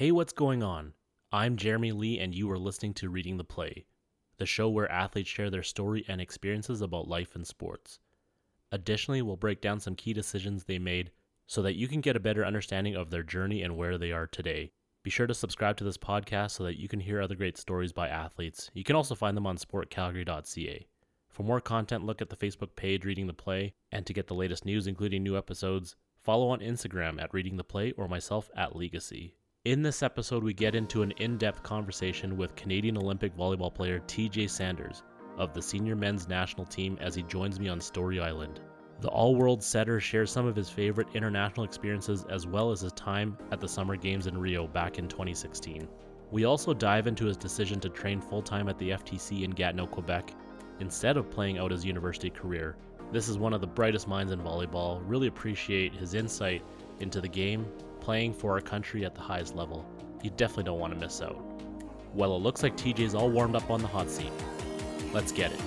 Hey, what's going on? I'm Jeremy Lee, and you are listening to Reading the Play, the show where athletes share their story and experiences about life in sports. Additionally, we'll break down some key decisions they made so that you can get a better understanding of their journey and where they are today. Be sure to subscribe to this podcast so that you can hear other great stories by athletes. You can also find them on sportcalgary.ca. For more content, look at the Facebook page Reading the Play, and to get the latest news, including new episodes, follow on Instagram at Reading the Play or myself at Legacy. In this episode, we get into an in depth conversation with Canadian Olympic volleyball player TJ Sanders of the senior men's national team as he joins me on Story Island. The all world setter shares some of his favorite international experiences as well as his time at the Summer Games in Rio back in 2016. We also dive into his decision to train full time at the FTC in Gatineau, Quebec, instead of playing out his university career. This is one of the brightest minds in volleyball. Really appreciate his insight into the game, playing for our country at the highest level. You definitely don't want to miss out. Well, it looks like TJ's all warmed up on the hot seat. Let's get it.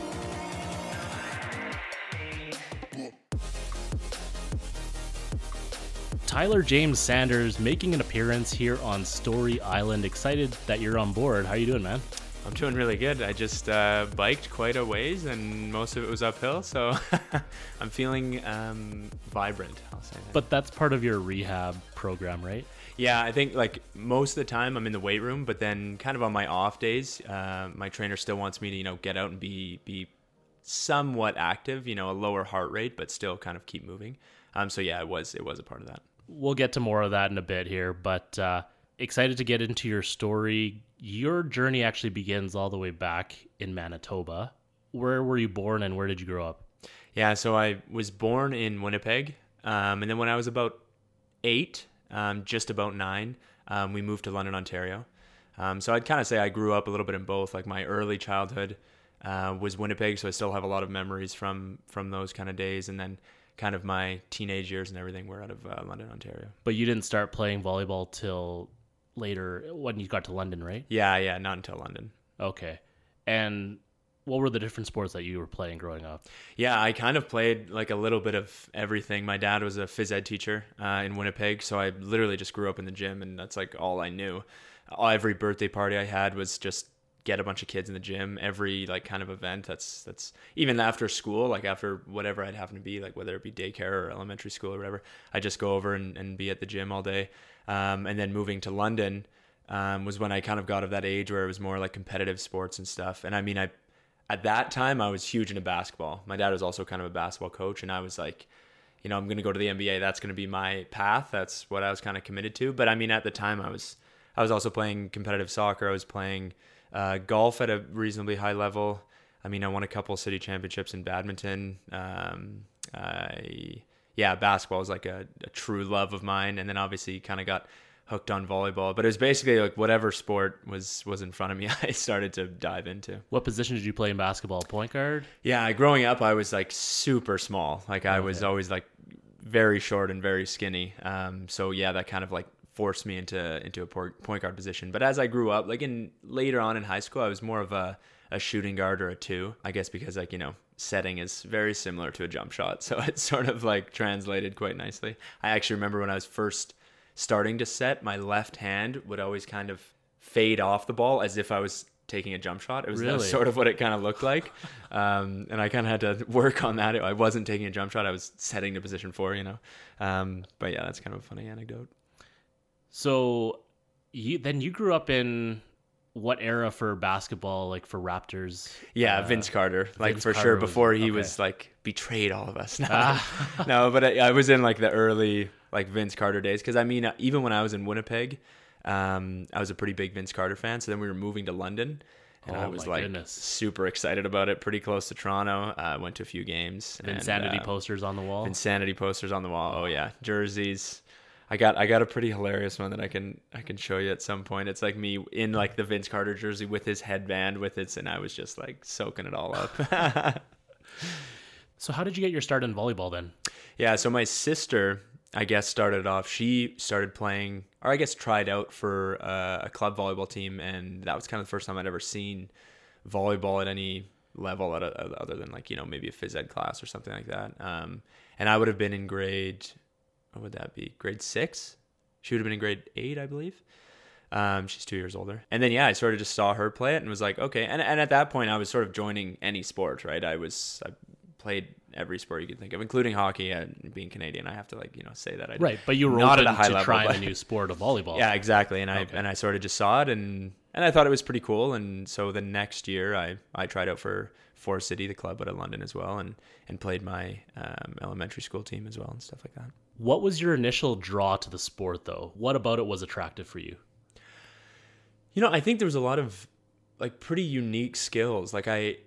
Tyler James Sanders making an appearance here on Story Island. Excited that you're on board. How you doing, man? I'm doing really good. I just uh, biked quite a ways, and most of it was uphill, so I'm feeling um, vibrant. I'll say that. But that's part of your rehab program, right? Yeah, I think like most of the time I'm in the weight room, but then kind of on my off days, uh, my trainer still wants me to you know get out and be be somewhat active, you know, a lower heart rate, but still kind of keep moving. Um, so yeah, it was it was a part of that. We'll get to more of that in a bit here, but uh, excited to get into your story. Your journey actually begins all the way back in Manitoba. Where were you born and where did you grow up? Yeah, so I was born in Winnipeg, um, and then when I was about eight, um, just about nine, um, we moved to London, Ontario. Um, so I'd kind of say I grew up a little bit in both. Like my early childhood uh, was Winnipeg, so I still have a lot of memories from from those kind of days, and then kind of my teenage years and everything were out of uh, London, Ontario. But you didn't start playing volleyball till later when you got to London, right? Yeah, yeah, not until London. Okay. And what were the different sports that you were playing growing up? Yeah, I kind of played like a little bit of everything. My dad was a phys ed teacher uh, in Winnipeg, so I literally just grew up in the gym, and that's like all I knew. Every birthday party I had was just get a bunch of kids in the gym every like kind of event that's that's even after school like after whatever i'd happen to be like whether it be daycare or elementary school or whatever i just go over and, and be at the gym all day um, and then moving to london um, was when i kind of got of that age where it was more like competitive sports and stuff. And i mean i at that time i was huge into basketball. My dad was also kind of a basketball coach and i was like you know i'm going to go to the nba that's going to be my path. That's what i was kind of committed to. But i mean at the time i was i was also playing competitive soccer. I was playing uh, golf at a reasonably high level. I mean, I won a couple city championships in badminton. Um, I, yeah, basketball was like a, a, true love of mine, and then obviously kind of got hooked on volleyball. But it was basically like whatever sport was was in front of me, I started to dive into. What position did you play in basketball? Point guard? Yeah, growing up, I was like super small. Like I okay. was always like very short and very skinny. Um, so yeah, that kind of like forced me into into a point guard position. But as I grew up, like in later on in high school, I was more of a a shooting guard or a two. I guess because like you know setting is very similar to a jump shot, so it's sort of like translated quite nicely. I actually remember when I was first starting to set, my left hand would always kind of fade off the ball as if I was taking a jump shot. It was, really? sort of what it kind of looked like. Um, and I kind of had to work on that. I wasn't taking a jump shot. I was setting the position for, you know. Um, but yeah, that's kind of a funny anecdote. So you then you grew up in what era for basketball, like for Raptors? Yeah, uh, Vince Carter, like Vince for Carter sure. Before he okay. was like betrayed all of us. No, ah. no but I, I, was in like the early like Vince Carter days because I mean, even when I was in Winnipeg, um, I was a pretty big Vince Carter fan. So then we were moving to London. And oh, I was like goodness. super excited about it. Pretty close to Toronto. I uh, went to a few games. Vinsanity uh, posters on the wall. Vinsanity posters on the wall. Oh yeah, jerseys. I got I got a pretty hilarious one that I can I can show you at some point. It's like me in like the Vince Carter jersey with his headband with it, and I was just like soaking it all up. so how did you get your start in volleyball then? Yeah, so my sister, I guess, started off. She started playing, or I guess tried out for uh, a club volleyball team, and that was kind of the first time I'd ever seen volleyball at any level, at a, other than like you know maybe a phys ed class or something like that. Um, and I would have been in grade what would that be? Grade six. She would have been in grade eight, I believe. Um, she's two years older. And then yeah, I sort of just saw her play it and was like, okay. And and at that point, I was sort of joining any sport, right? I was I played every sport you could think of, including hockey. And being Canadian, I have to like you know say that I right. But you were not at a high to level, trying but- a new sport of volleyball. yeah, exactly. And I Okay. and I sort of just saw it and and I thought it was pretty cool. And so the next year, I I tried out for Forest City, the club out of London as well, and and played my um, elementary school team as well and stuff like that. What was your initial draw to the sport, though? What about it was attractive for you? You know, I think there was a lot of like pretty unique skills. Like I,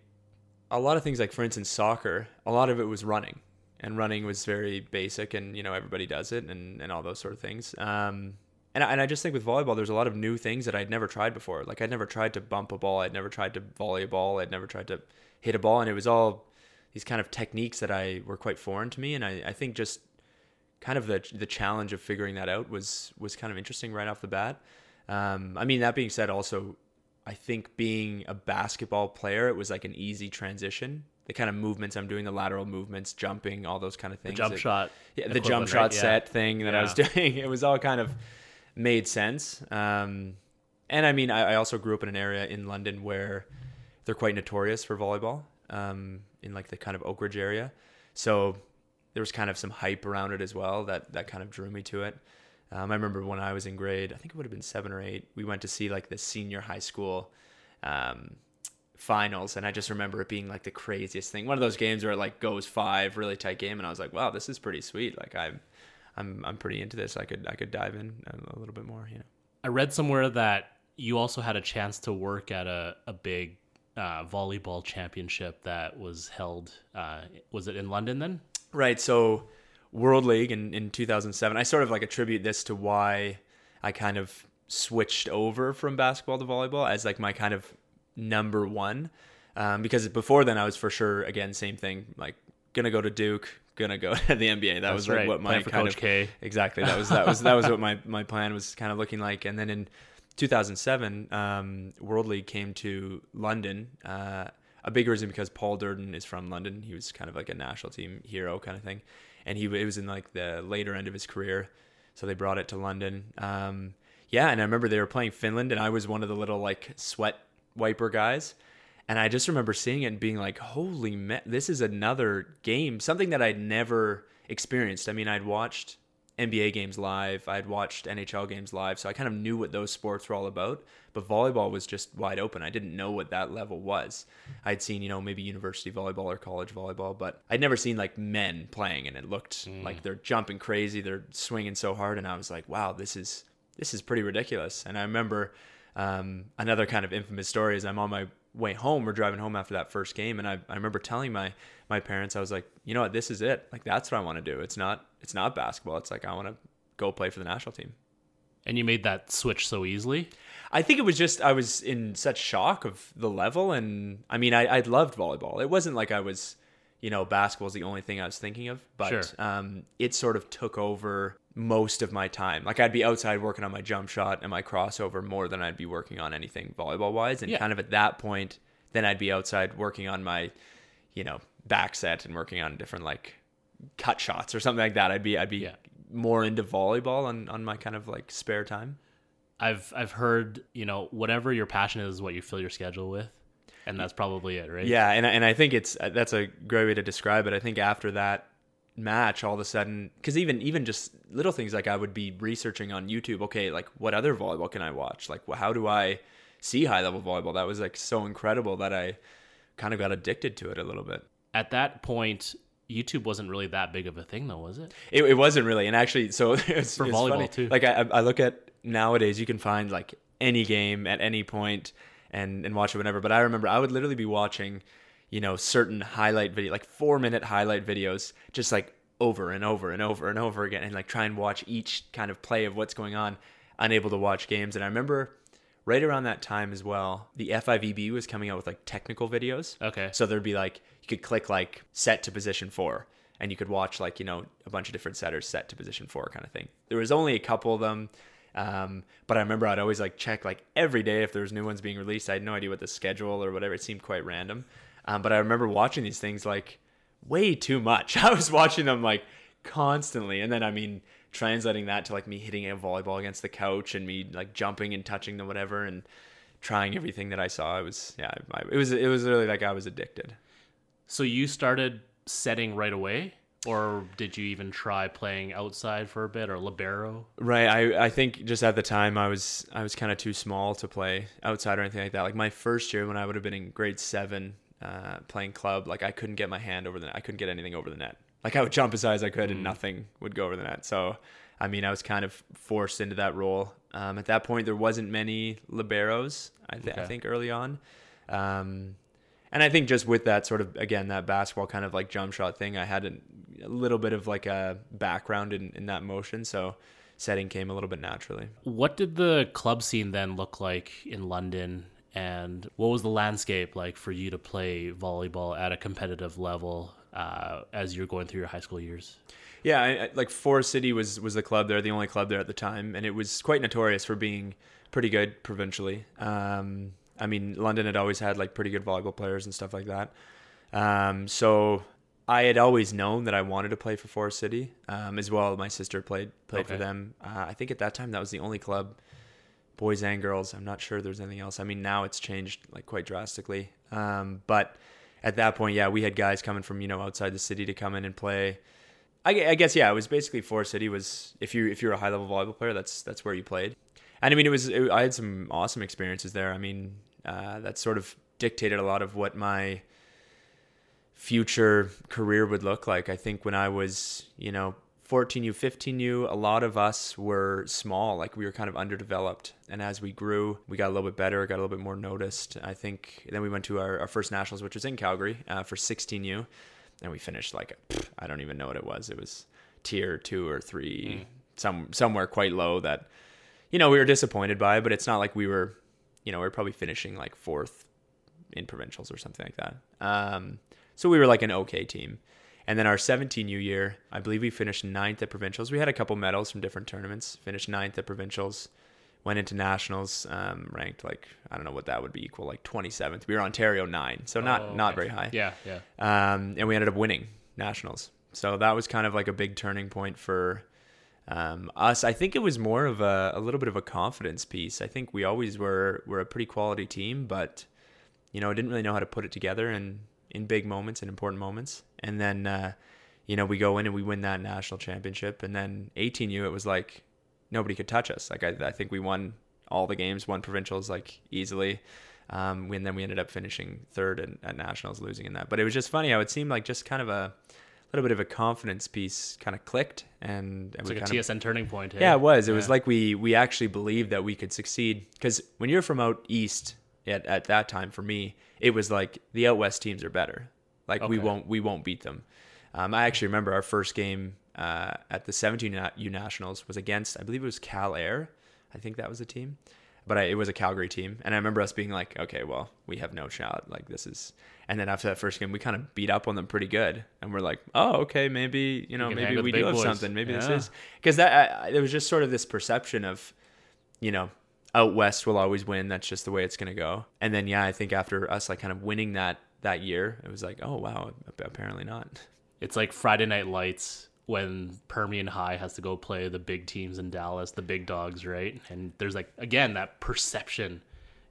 a lot of things like for instance soccer. A lot of it was running, and running was very basic, and you know everybody does it, and and all those sort of things. Um, and I, and I just think with volleyball, there's a lot of new things that I'd never tried before. Like I'd never tried to bump a ball, I'd never tried to volleyball. ball, I'd never tried to hit a ball, and it was all these kind of techniques that I were quite foreign to me. And I, I think just kind of the the challenge of figuring that out was was kind of interesting right off the bat. Um, I mean, that being said, also, I think being a basketball player, it was like an easy transition. The kind of movements I'm doing, the lateral movements, jumping, all those kind of things. The jump it- shot. yeah, the jump shot right? Yeah. set thing that I was doing. It was all kind of made sense. Um, and I mean, I, I also grew up in an area in London where they're quite notorious for volleyball um, in like the kind of Oak Ridge area. So there was kind of some hype around it as well that that kind of drew me to it. Um, I remember when I was in grade, I think it would have been seven or eight. We went to see like the senior high school um, finals, and I just remember it being like the craziest thing. One of those games where it like goes five, really tight game, and I was like, wow, this is pretty sweet. Like I'm, I'm, I'm pretty into this. I could, I could dive in a, little bit more. You know. I read somewhere that you also had a chance to work at a, a big uh, volleyball championship that was held. Uh, was it in London then? Right. So, World League in, in 2007, I sort of like attribute this to why I kind of switched over from basketball to volleyball as like my kind of number one. Um, because before then, I was for sure, again, same thing, like gonna go to Duke, gonna go to the NBA. That was like right. what my Playing for kind Coach of K. exactly that was that was that was what my my plan was kind of looking like. And then in 2007, um, World League came to London. Uh, a big reason because Paul Duerden is from London. He was kind of like a national team hero kind of thing, and he it was in like the later end of his career, so they brought it to London. Um, yeah, and I remember they were playing Finland, and I was one of the little like sweat wiper guys. And I just remember seeing it and being like, holy, me- this is another game, something that I'd never experienced. I mean, I'd watched NBA games live, I'd watched NHL games live, so I kind of knew what those sports were all about. But volleyball was just wide open. I didn't know what that level was. I'd seen, you know, maybe university volleyball or college volleyball, but I'd never seen like men playing and it looked like they're jumping crazy, they're swinging so hard. And I was like, wow, this is this is pretty ridiculous. And I remember um, another kind of infamous story is I'm on my way home. We're driving home after that first game, and I, I remember telling my my parents, I was like, you know what, this is it. Like that's what I want to do. It's not it's not basketball. It's like I want to go play for the national team. And you made that switch so easily. I think it was just I was in such shock of the level, and I mean I I loved volleyball. It wasn't like I was, you know, basketball was the only thing I was thinking of, but Sure. um, it sort of took over most of my time. Like I'd be outside working on my jump shot and my crossover more than I'd be working on anything volleyball wise, and Yeah. kind of at that point, then I'd be outside working on my, you know, back set and working on different like cut shots or something like that. I'd be I'd be Yeah. more into volleyball on on my kind of like spare time. I've I've heard you know whatever your passion is, is what you fill your schedule with, and that's probably it, right? Yeah, and and I think it's uh, that's a great way to describe it. I think after that match, all of a sudden, because even even just little things like I would be researching on YouTube. Okay, like what other volleyball can I watch? Like how do I see high level volleyball? That was like so incredible that I kind of got addicted to it a little bit. At that point, YouTube wasn't really that big of a thing, though, was it? It, it wasn't really, and actually, so it's, For it's volleyball, funny. too. Like I, I look at nowadays, you can find like any game at any point and and watch it whenever. But I remember I would literally be watching, you know, certain highlight video, like four minute highlight videos, just like over and over and over and over again, and like try and watch each kind of play of what's going on. Unable to watch games, and I remember right around that time as well, the FIVB was coming out with like technical videos. Okay. So there'd be like you could click like set to position four, and you could watch like you know a bunch of different setters set to position four kind of thing. There was only a couple of them, um, but I remember I'd always like check like every day if there was new ones being released. I had no idea what the schedule or whatever. It seemed quite random, um, but I remember watching these things like way too much. I was watching them like constantly, and then I mean translating that to like me hitting a volleyball against the couch and me like jumping and touching the whatever and trying everything that I saw. I was yeah, it was it was really like I was addicted. So you started setting right away, or did you even try playing outside for a bit or libero? Right. I, I think just at the time I was I was kind of too small to play outside or anything like that. Like my first year when I would have been in grade seven, uh, playing club, like I couldn't get my hand over the net. I couldn't get anything over the net. Like I would jump as high as I could and nothing would go over the net. So I mean I was kind of forced into that role. Um, at that point there wasn't many liberos. I, th- I think early on. Um, and I think just with that sort of again that basketball kind of like jump shot thing, I had a, little bit of like a background in, in that motion, so setting came a little bit naturally. What did the club scene then look like in London? And what was the landscape like for you to play volleyball at a competitive level uh, as you're going through your high school years? Yeah, I, I, like Forest City was was the club there, the only club there at the time, and it was quite notorious for being pretty good provincially. Um, I mean, London had always had like pretty good volleyball players and stuff like that. Um, so I had always known that I wanted to play for Forest City um, as well. My sister played played for them. Uh, I think at that time that was the only club, boys and girls. I'm not sure there's anything else. I mean, now it's changed like quite drastically. Um, but at that point, yeah, we had guys coming from you know outside the city to come in and play. I, I guess yeah, it was basically Forest City was if you if you're a high level volleyball player, that's that's where you played. And I mean, it was it, I had some awesome experiences there. I mean, uh, that sort of dictated a lot of what my future career would look like. I think when I was, you know, 14U, 15U, a lot of us were small, like we were kind of underdeveloped. And as we grew, we got a little bit better, got a little bit more noticed. I think then we went to our, our first nationals, which was in Calgary uh, for 16U. And we finished like, pff, I don't even know what it was. It was tier two or three, some somewhere quite low that, you know, we were disappointed by, but it's not like we were, you know, we are probably finishing like fourth in provincials or something like that. Um, so we were like an okay team. And then our 17U year, I believe we finished ninth at provincials. We had a couple medals from different tournaments. Finished ninth at provincials, went into nationals, um, ranked like I don't know what that would be equal, like 27th. We were Ontario nine, so not Oh, not very high. Yeah, yeah. Um, and we ended up winning nationals. So that was kind of like a big turning point for um, us. I think it was more of a, a little bit of a confidence piece. I think we always were were a pretty quality team, but you know, I didn't really know how to put it together and in big moments and important moments. And then uh, you know, we go in and we win that national championship. And then 18U, it was like nobody could touch us. Like I, I think we won all the games, won provincials like easily. Um, and then we ended up finishing third at, at nationals, losing in that. But it was just funny how it seemed like just kind of a little bit of a confidence piece kind of clicked, and, It's like a kind of TSN turning point. hey? yeah, it was. It was like we we actually believed that we could succeed because when you're from out east at, at that time for me, it was like the out west teams are better. Like we won't we won't beat them. Um, I actually remember our first game uh, at the 17U Nationals was against I believe it was Cal Air. I think that was the team, but I, it was a Calgary team, and I remember us being like, okay, well we have no shot. Like this is. And then after that first game, we kind of beat up on them pretty good, and we're like, "Oh, okay, maybe you know, hang maybe we do big have something. Maybe this is because that I, I- there was just sort of this perception of you know out west will always win that's just the way it's going to go and then yeah i think after us like kind of winning that that year it was like oh wow apparently not It's like Friday Night Lights when Permian High has to go play the big teams in Dallas, the big dogs, right? And there's like again that perception,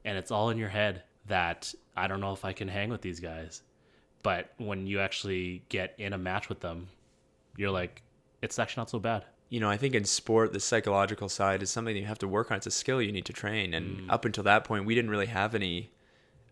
and it's all in your head that I don't know if I can hang with these guys. But when you actually get in a match with them, you're like, it's actually not so bad. You know i think in sport the psychological side is something you have to work on. It's a skill you need to train. And up until that point we didn't really have any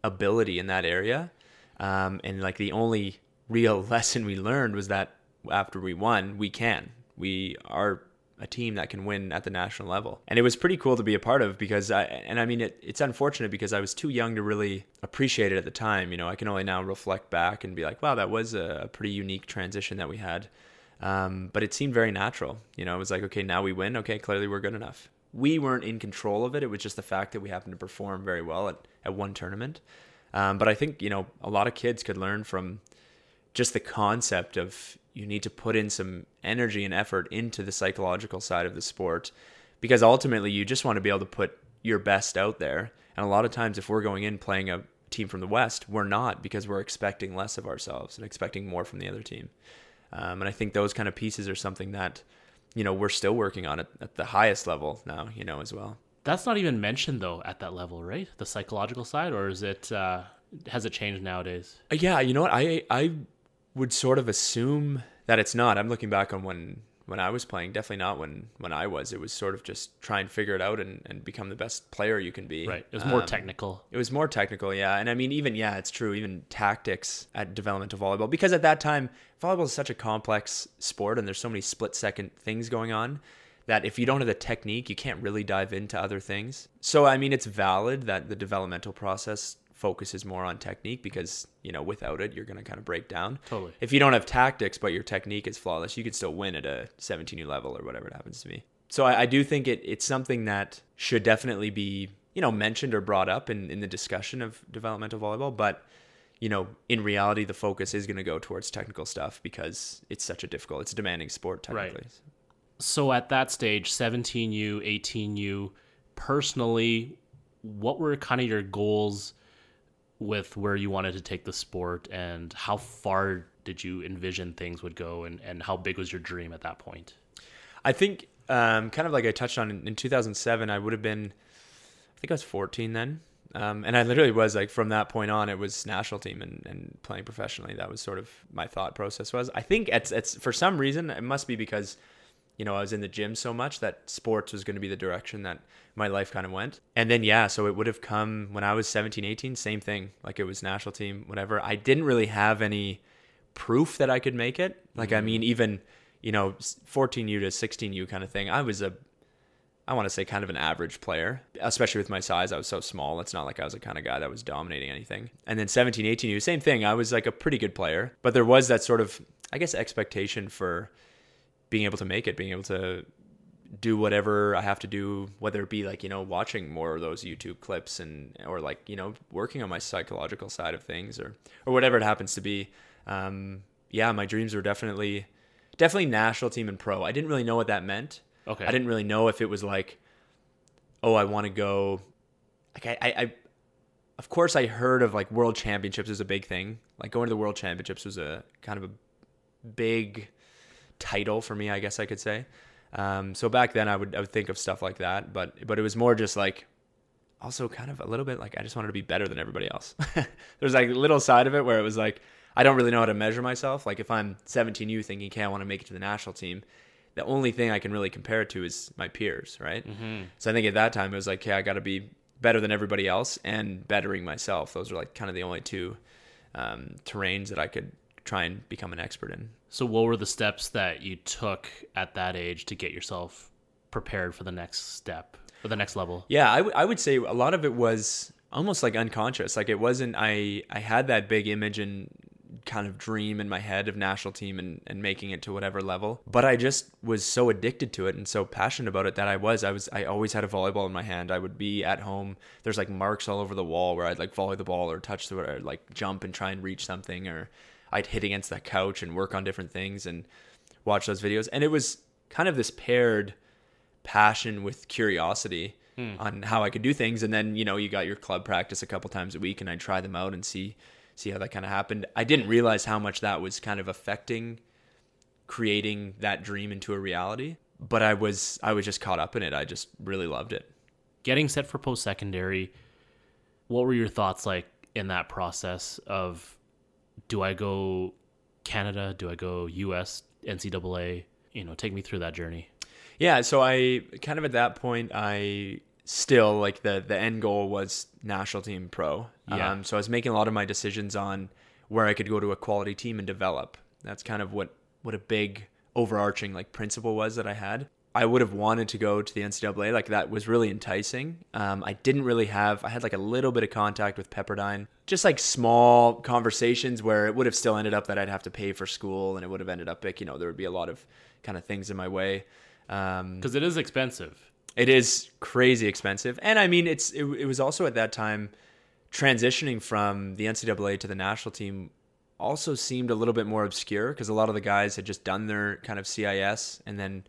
ability in that area. Um, and like the only real lesson we learned was that after we won we can. We are a team that can win at the national level. And it was pretty cool to be a part of because i and i mean it, it's unfortunate because i was too young to really appreciate it at the time. You know i can only now reflect back and be like wow that was a pretty unique transition that we had um, but it seemed very natural. You know, it was like, okay, now we win. Okay, clearly we're good enough. We weren't in control of it. It was just the fact that we happened to perform very well at, at one tournament. Um, but I think, you know, a lot of kids could learn from just the concept of you need to put in some energy and effort into the psychological side of the sport because ultimately you just want to be able to put your best out there. And a lot of times, if we're going in playing a team from the West, we're not because we're expecting less of ourselves and expecting more from the other team. Um, and I think those kind of pieces are something that you know, we're still working on it at the highest level now, you know, as well. That's not even mentioned though at that level, right? The psychological side, or is it uh, has it changed nowadays? Uh, Yeah, you know what? I I would sort of assume that it's not. I'm looking back on when when I was playing, definitely not when when I was. It was sort of just try and figure it out and, and become the best player you can be. Right. It was more Um, technical. It was more technical, yeah. And I mean, even, yeah, it's true, even tactics at developmental volleyball. Because at that time, volleyball is such a complex sport and there's so many split second things going on that if you don't have the technique, you can't really dive into other things. So, I mean, it's valid that the developmental process focuses more on technique because, you know, without it, you're going to kind of break down. Totally. If you don't have tactics, but your technique is flawless, you could still win at a 17U level or whatever it happens to be. So I, I do think it, it's something that should definitely be, you know, mentioned or brought up in, in the discussion of developmental volleyball. But, you know, in reality, the focus is going to go towards technical stuff because it's such a difficult, it's a demanding sport technically. Right. technically. So at that stage, 17U, 18U, personally, what were kind of your goals with where you wanted to take the sport and how far did you envision things would go and, and how big was your dream at that point? I think, um, kind of like I touched on in, in 2007, I would have been, I think I was 14 then. Um, and I literally was like, from that point on, it was national team and, and playing professionally. That was sort of my thought process was. I think it's, it's for some reason, it must be because, you know, I was in the gym so much that sports was going to be the direction that my life kind of went. And then, yeah, so it would have come when I was 17, 18, same thing. Like it was national team, whatever. I didn't really have any proof that I could make it. Like, I mm-hmm. mean, even, you know, 14U to 16U kind of thing. I was a, I want to say kind of an average player, especially with my size. I was so small. It's not like I was the kind of guy that was dominating anything. And then 17, 18U, same thing. I was like a pretty good player, but there was that sort of, I guess, expectation for being able to make it, being able to do whatever I have to do, whether it be like, you know, watching more of those YouTube clips and, or like, you know, working on my psychological side of things or, or whatever it happens to be. Um, yeah, my dreams were definitely, definitely national team and pro. I didn't really know what that meant. Okay. I didn't really know if it was like, oh, I want to go. Like I, I, I, of course, I heard of like world championships is a big thing. Like going to the world championships was a kind of a big title for me, I guess I could say. Um, so back then, I would I would think of stuff like that, but but it was more just like also kind of a little bit like I just wanted to be better than everybody else. There's like a little side of it where it was like I don't really know how to measure myself. Like if I'm 17U thinking, okay, I want to make it to the national team, the only thing I can really compare it to is my peers, right? Mm-hmm. So I think at that time it was like, okay, I got to be better than everybody else and bettering myself. Those are like kind of the only two um, terrains that I could try and become an expert in. So, what were the steps that you took at that age to get yourself prepared for the next step or the next level? Yeah, I, w- I would say a lot of it was almost like unconscious. Like it wasn't, I, I had that big image and kind of dream in my head of national team and, and making it to whatever level. But I just was so addicted to it and so passionate about it that I was, I was, I always had a volleyball in my hand. I would be at home. There's like marks all over the wall where I'd like volley the ball or touch the, or like jump and try and reach something or I'd hit against that couch and work on different things and watch those videos. And it was kind of this paired passion with curiosity hmm. on how I could do things. And then, you know, you got your club practice a couple times a week and I'd try them out and see see how that kind of happened. I didn't realize how much that was kind of affecting creating that dream into a reality. But I was I was just caught up in it. I just really loved it. Getting set for post secondary, what were your thoughts like in that process of do I go Canada? Do I go US, NCAA? You know, take me through that journey. Yeah, so I kind of at that point I still like the the end goal was national team pro. Yeah. Um, so I was making a lot of my decisions on where I could go to a quality team and develop. That's kind of what what a big overarching like principle was that I had. I would have wanted to go to the NCAA. Like that was really enticing. Um, I didn't really have. I had like a little bit of contact with Pepperdine, just like small conversations where it would have still ended up that I'd have to pay for school, and it would have ended up like you know there would be a lot of kind of things in my way. Um, Because it is expensive. it is crazy expensive, and I mean it's it, it was also at that time transitioning from the NCAA to the national team also seemed a little bit more obscure because a lot of the guys had just done their kind of CIS and then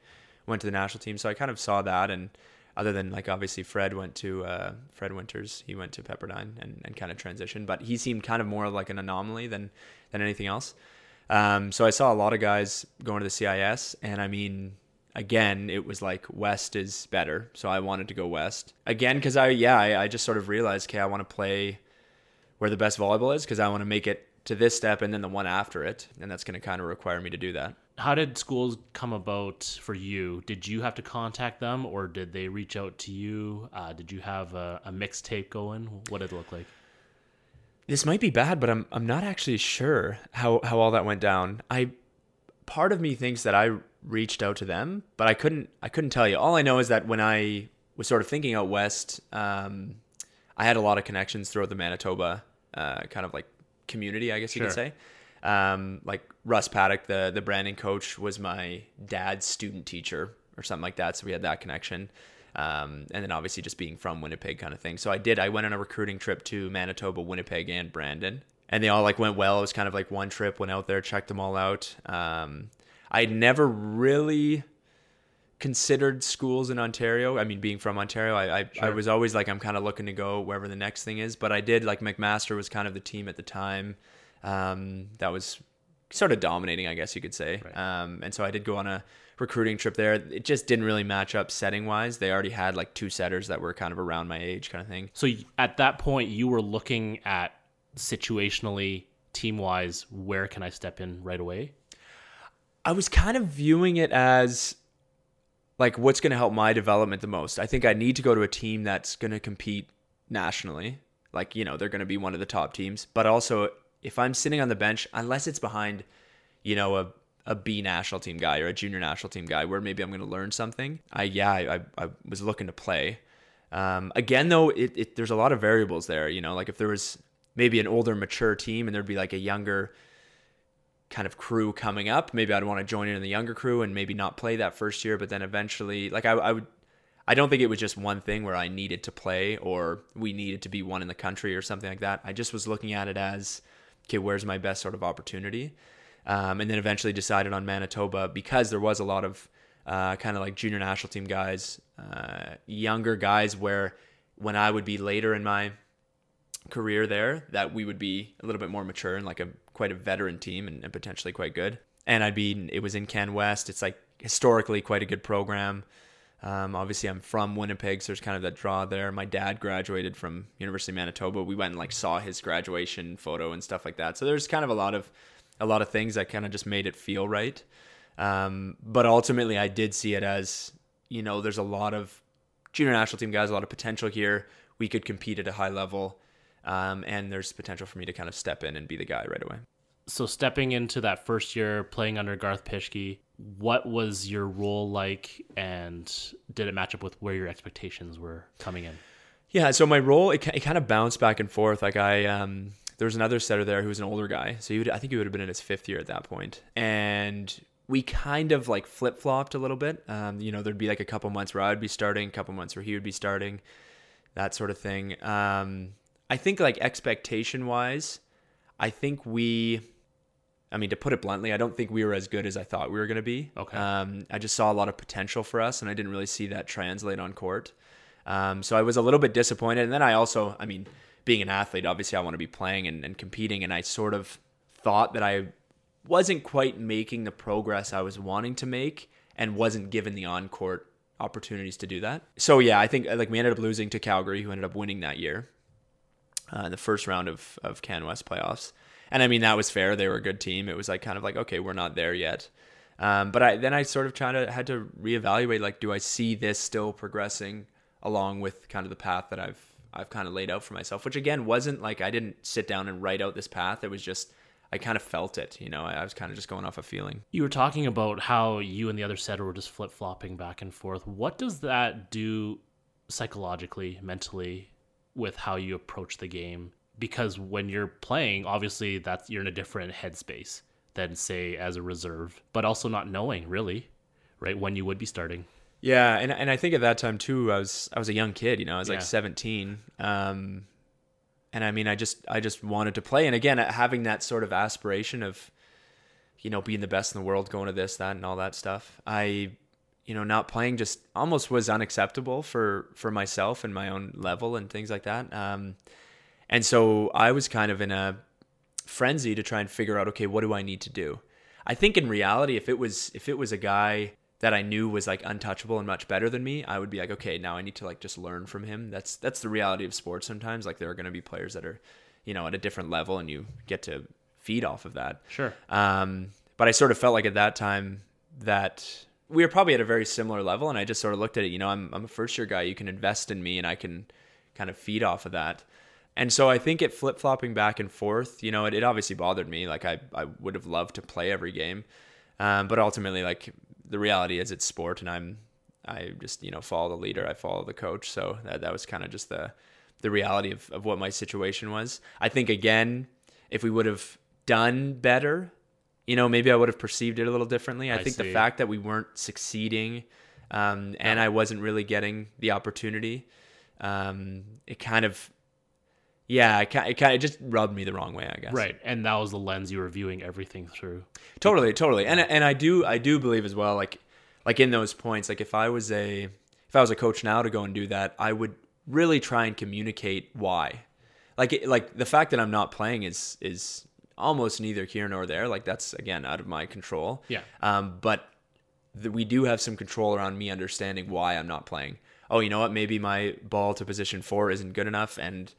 went to the national team. So I kind of saw that, and other than like obviously Fred went to uh, Fred Winters, he went to Pepperdine and, and kind of transitioned, but he seemed kind of more like an anomaly than than anything else. Um, so I saw a lot of guys going to the CIS, and I mean, again, it was like West is better. So I wanted to go West. Again, because I, yeah, I, I just sort of realized, okay, I want to play where the best volleyball is because I want to make it to this step and then the one after it. And that's going to kind of require me to do that. How did schools come about for you? Did you have to contact them or did they reach out to you? Uh, did you have a, a mixtape going? What did it look like? This might be bad, but I'm I'm not actually sure how, how all that went down. I part of me thinks that I reached out to them, but I couldn't I couldn't tell you. All I know is that when I was sort of thinking out west, um, I had a lot of connections throughout the Manitoba uh, kind of like community, I guess you Sure. could say. Um, like Russ Paddock, the the Brandon coach, was my dad's student teacher or something like that. So we had that connection. Um, and then obviously just being from Winnipeg kind of thing. So I did. I went on a recruiting trip to Manitoba, Winnipeg, and Brandon, and they all like went well. It was kind of like one trip. Went out there, checked them all out. Um, I never really considered schools in Ontario. I mean, being from Ontario, I I, I was always like I'm kind of looking to go wherever the next thing is. But I did like McMaster was kind of the team at the time um, that was sort of dominating, I guess you could say. Right. Um, and so I did go on a recruiting trip there. It just didn't really match up setting wise. They already had like two setters that were kind of around my age, kind of thing. So at that point, you were looking at situationally, team wise, where can I step in right away? I was kind of viewing it as like what's going to help my development the most. I think I need to go to a team that's going to compete nationally. Like, you know, they're going to be one of the top teams. But also, if I'm sitting on the bench, unless it's behind, you know, a, a B national team guy or a junior national team guy where maybe I'm going to learn something, I, yeah, I, I, I was looking to play. Um, again, though, it, it, there's a lot of variables there. You know, like if there was maybe an older, mature team and there'd be like a younger, kind of crew coming up. Maybe I'd want to join in the younger crew and maybe not play that first year, but then eventually, like I, I would, I don't think it was just one thing where I needed to play or we needed to be one in the country or something like that. I just was looking at it as, okay, where's my best sort of opportunity? Um, and then eventually decided on Manitoba because there was a lot of uh, kind of like junior national team guys, uh, younger guys where when I would be later in my career there that we would be a little bit more mature and like a quite a veteran team and, and potentially quite good. And I'd be it was in Can West. It's like historically quite a good program. Um, obviously, I'm from Winnipeg, so there's kind of that draw there. My dad graduated from University of Manitoba. We went and like saw his graduation photo and stuff like that. So there's kind of a lot of a lot of things that kind of just made it feel right. Um, but ultimately, I did see it as you know, there's a lot of junior national team guys, a lot of potential here. We could compete at a high level, um, and there's potential for me to kind of step in and be the guy right away. So stepping into that first year playing under Garth Pischke, what was your role like, and did it match up with where your expectations were coming in? Yeah, so my role it, it kind of bounced back and forth. Like I, um, there was another setter there who was an older guy, so he would, I think he would have been in his fifth year at that point, and we kind of like flip flopped a little bit. Um, you know, there'd be like a couple months where I'd be starting, a couple months where he would be starting, that sort of thing. Um, I think like expectation wise, I think we. I mean, to put it bluntly, I don't think we were as good as I thought we were going to be. Okay. Um, I just saw a lot of potential for us, and I didn't really see that translate on court. Um, so I was a little bit disappointed. And then I also, I mean, being an athlete, obviously I want to be playing and, and competing. And I sort of thought that I wasn't quite making the progress I was wanting to make and wasn't given the on court opportunities to do that. So yeah, I think like we ended up losing to Calgary, who ended up winning that year uh, in the first round of, of Can West playoffs. And I mean, that was fair. They were a good team. It was like kind of like, okay, we're not there yet. Um, but I then I sort of trying to had to reevaluate like, do I see this still progressing along with kind of the path that I've I've kind of laid out for myself, which again wasn't like I didn't sit down and write out this path. It was just I kind of felt it, you know. I, I was kind of just going off a feeling. You were talking about how you and the other setter were just flip flopping back and forth. What does that do psychologically, mentally, with how you approach the game? Because when you're playing, obviously that's you're in a different headspace than say as a reserve, but also not knowing really, right, when you would be starting. Yeah, and and I think at that time too, I was I was a young kid, you know, I was like Yeah. 17. Um and I mean, I just I just wanted to play and again, having that sort of aspiration of you know, being the best in the world, going to this, that and all that stuff. I you know, not playing just almost was unacceptable for for myself and my own level and things like that. Um and so I was kind of in a frenzy to try and figure out okay, what do I need to do? I think in reality if it was if it was a guy that I knew was like untouchable and much better than me, I would be like, okay, now I need to like just learn from him. That's that's the reality of sports sometimes. Like there are going to be players that are, you know, at a different level, and you get to feed off of that. Sure. Um, but I sort of felt like at that time that we were probably at a very similar level, and I just sort of looked at it. You know, I'm I'm a first year guy. You can invest in me, and I can kind of feed off of that. And so I think it flip flopping back and forth. You know, it, it obviously bothered me. Like I I would have loved to play every game, um, but ultimately, like the reality is it's sport and I'm I just you know follow the leader I follow the coach so that, that was kind of just the the reality of, of what my situation was I think again if we would have done better you know maybe I would have perceived it a little differently I, I think see. the fact that we weren't succeeding um, and I wasn't really getting the opportunity um, it kind of yeah it kind, it of just rubbed me the wrong way I guess Right. And that was the lens you were viewing everything through. totally totally and and i do i do believe as well like like in those points like if i was a if i was a coach now to go and do that i would really try and communicate why like it, like the fact that i'm not playing is is almost neither here nor there like that's again out of my control Yeah. um but th- we do have some control around me understanding why i'm not playing oh you know what maybe my ball to position four isn't good enough and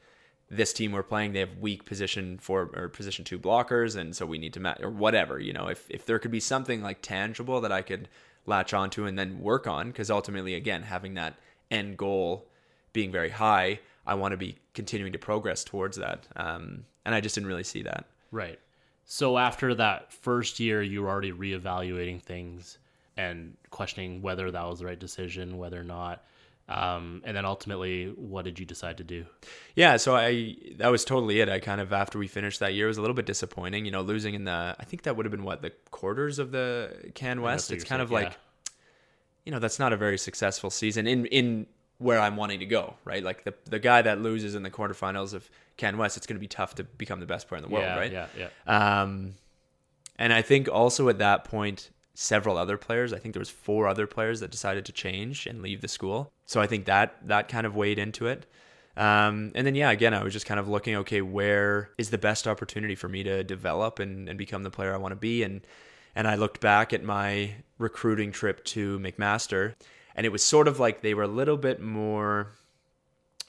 this team we're playing they have weak position four or position two blockers and so we need to match or whatever you know if if there could be something like tangible that i could latch onto and then work on because ultimately again having that end goal being very high i want to be continuing to progress towards that um, and i just didn't really see that Right. So after that first year, you were already reevaluating things and questioning whether that was the right decision, whether or not. Um, and then ultimately, what did you decide to do? Yeah, so I that was totally it. I kind of after we finished that year it was a little bit disappointing, you know, losing in the I think that would have been what the quarters of the Can West. It's kind of saying, like you know, that's not a very successful season in in where I'm wanting to go, right? Like the the guy that loses in the quarterfinals of Can West, it's going to be tough to become the best player in the world, yeah, right? Yeah, yeah. Um, and I think also at that point, several other players. I think there was four other players that decided to change and leave the school. So I think that that kind of weighed into it. Um, and then yeah, again, I was just kind of looking, okay, where is the best opportunity for me to develop and, and become the player I want to be? And and I looked back at my recruiting trip to McMaster, and it was sort of like they were a little bit more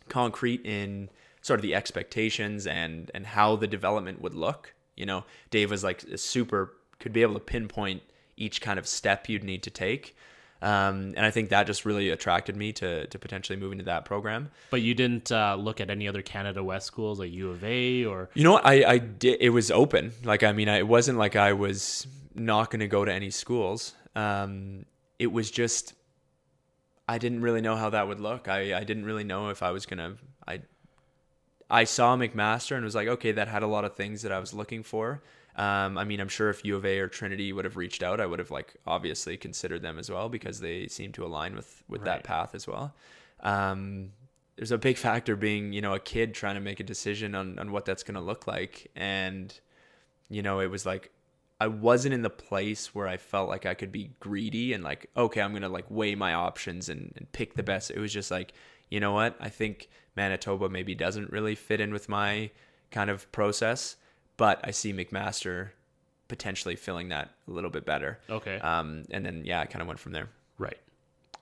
concrete in sort of the expectations and and how the development would look. You know, Dave was like super could be able to pinpoint each kind of step you'd need to take. Um, and I think that just really attracted me to to potentially moving to that program. But you didn't uh, look at any other Canada West schools like U of A or You know what? I, I did. It was open. Like, I mean, I, it wasn't like I was not going to go to any schools. Um, it was just, I didn't really know how that would look. I, I didn't really know if I was going to, I, I saw McMaster and was like, okay, that had a lot of things that I was looking for. Um, I mean, I'm sure if U of A or Trinity would have reached out, I would have like obviously considered them as well because they seem to align with with Right. that path as well. Um, there's a big factor being you know a kid trying to make a decision on on what that's going to look like, and you know it was like I wasn't in the place where I felt like I could be greedy and like okay, I'm gonna like weigh my options and, and pick the best. It was just like you know what I think Manitoba maybe doesn't really fit in with my kind of process, but I see McMaster potentially filling that a little bit better. okay, Um, and then yeah, I kind of went from there. right.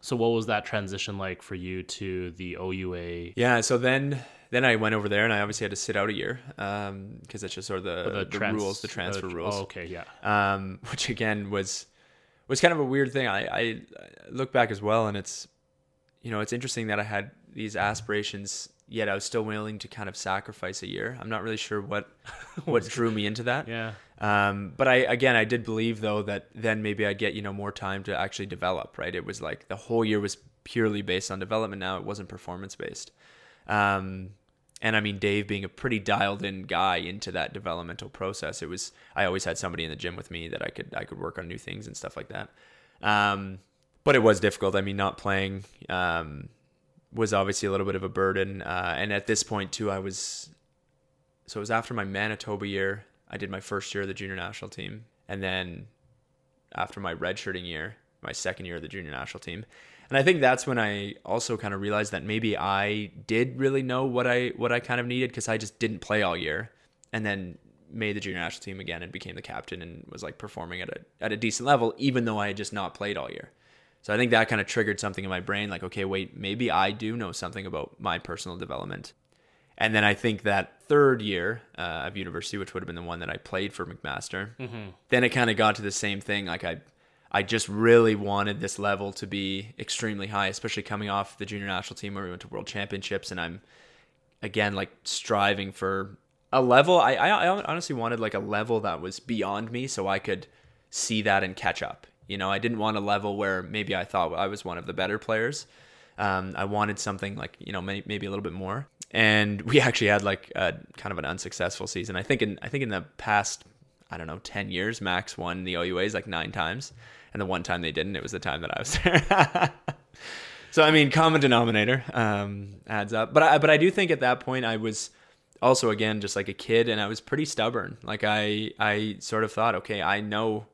So what was that transition like for you to the OUA? Yeah, so then then I went over there and I obviously had to sit out a year because that's just sort of the, the, trans- rules, the transfer uh, rules. Oh, okay, yeah. um, which again was was kind of a weird thing. I, I look back as well, and it's you know it's interesting that I had these aspirations, yet I was still willing to kind of sacrifice a year. I'm not really sure what what drew me into that. Yeah. Um, but I again I did believe though that then maybe I'd get you know more time to actually develop. Right? It was like the whole year was purely based on development. Now it wasn't performance based. Um, and I mean Dave being a pretty dialed in guy into that developmental process. It was I always had somebody in the gym with me that I could I could work on new things and stuff like that. Um, but it was difficult. I mean, not playing um, was obviously a little bit of a burden. Uh, and at this point too, I was so it was after my Manitoba year. I did my first year of the junior national team, and then after my redshirting year, my second year of the junior national team. And I think that's when I also kind of realized that maybe I did really know what I what I kind of needed because I just didn't play all year, and then made the junior national team again and became the captain and was like performing at a at a decent level, even though I had just not played all year. So I think that kind of triggered something in my brain like, okay, wait, maybe I do know something about my personal development. And then I think that third year uh, of university, which would have been the one that I played for McMaster, Mm-hmm. then it kind of got to the same thing. Like I, I just really wanted this level to be extremely high, especially coming off the junior national team where we went to world championships, and I'm again like striving for a level. I, I, I honestly wanted like a level that was beyond me, so I could see that and catch up. You know, I didn't want a level where maybe I thought I was one of the better players. Um, I wanted something like you know may, maybe a little bit more. And we actually had like a kind of an unsuccessful season. I think in I think in the past I don't know ten years, Max won the OUAs like nine times, and the one time they didn't, it was the time that I was there. so I mean, common denominator um, adds up. But I but I do think at that point I was also again just like a kid, and I was pretty stubborn. Like I I sort of thought, okay, I know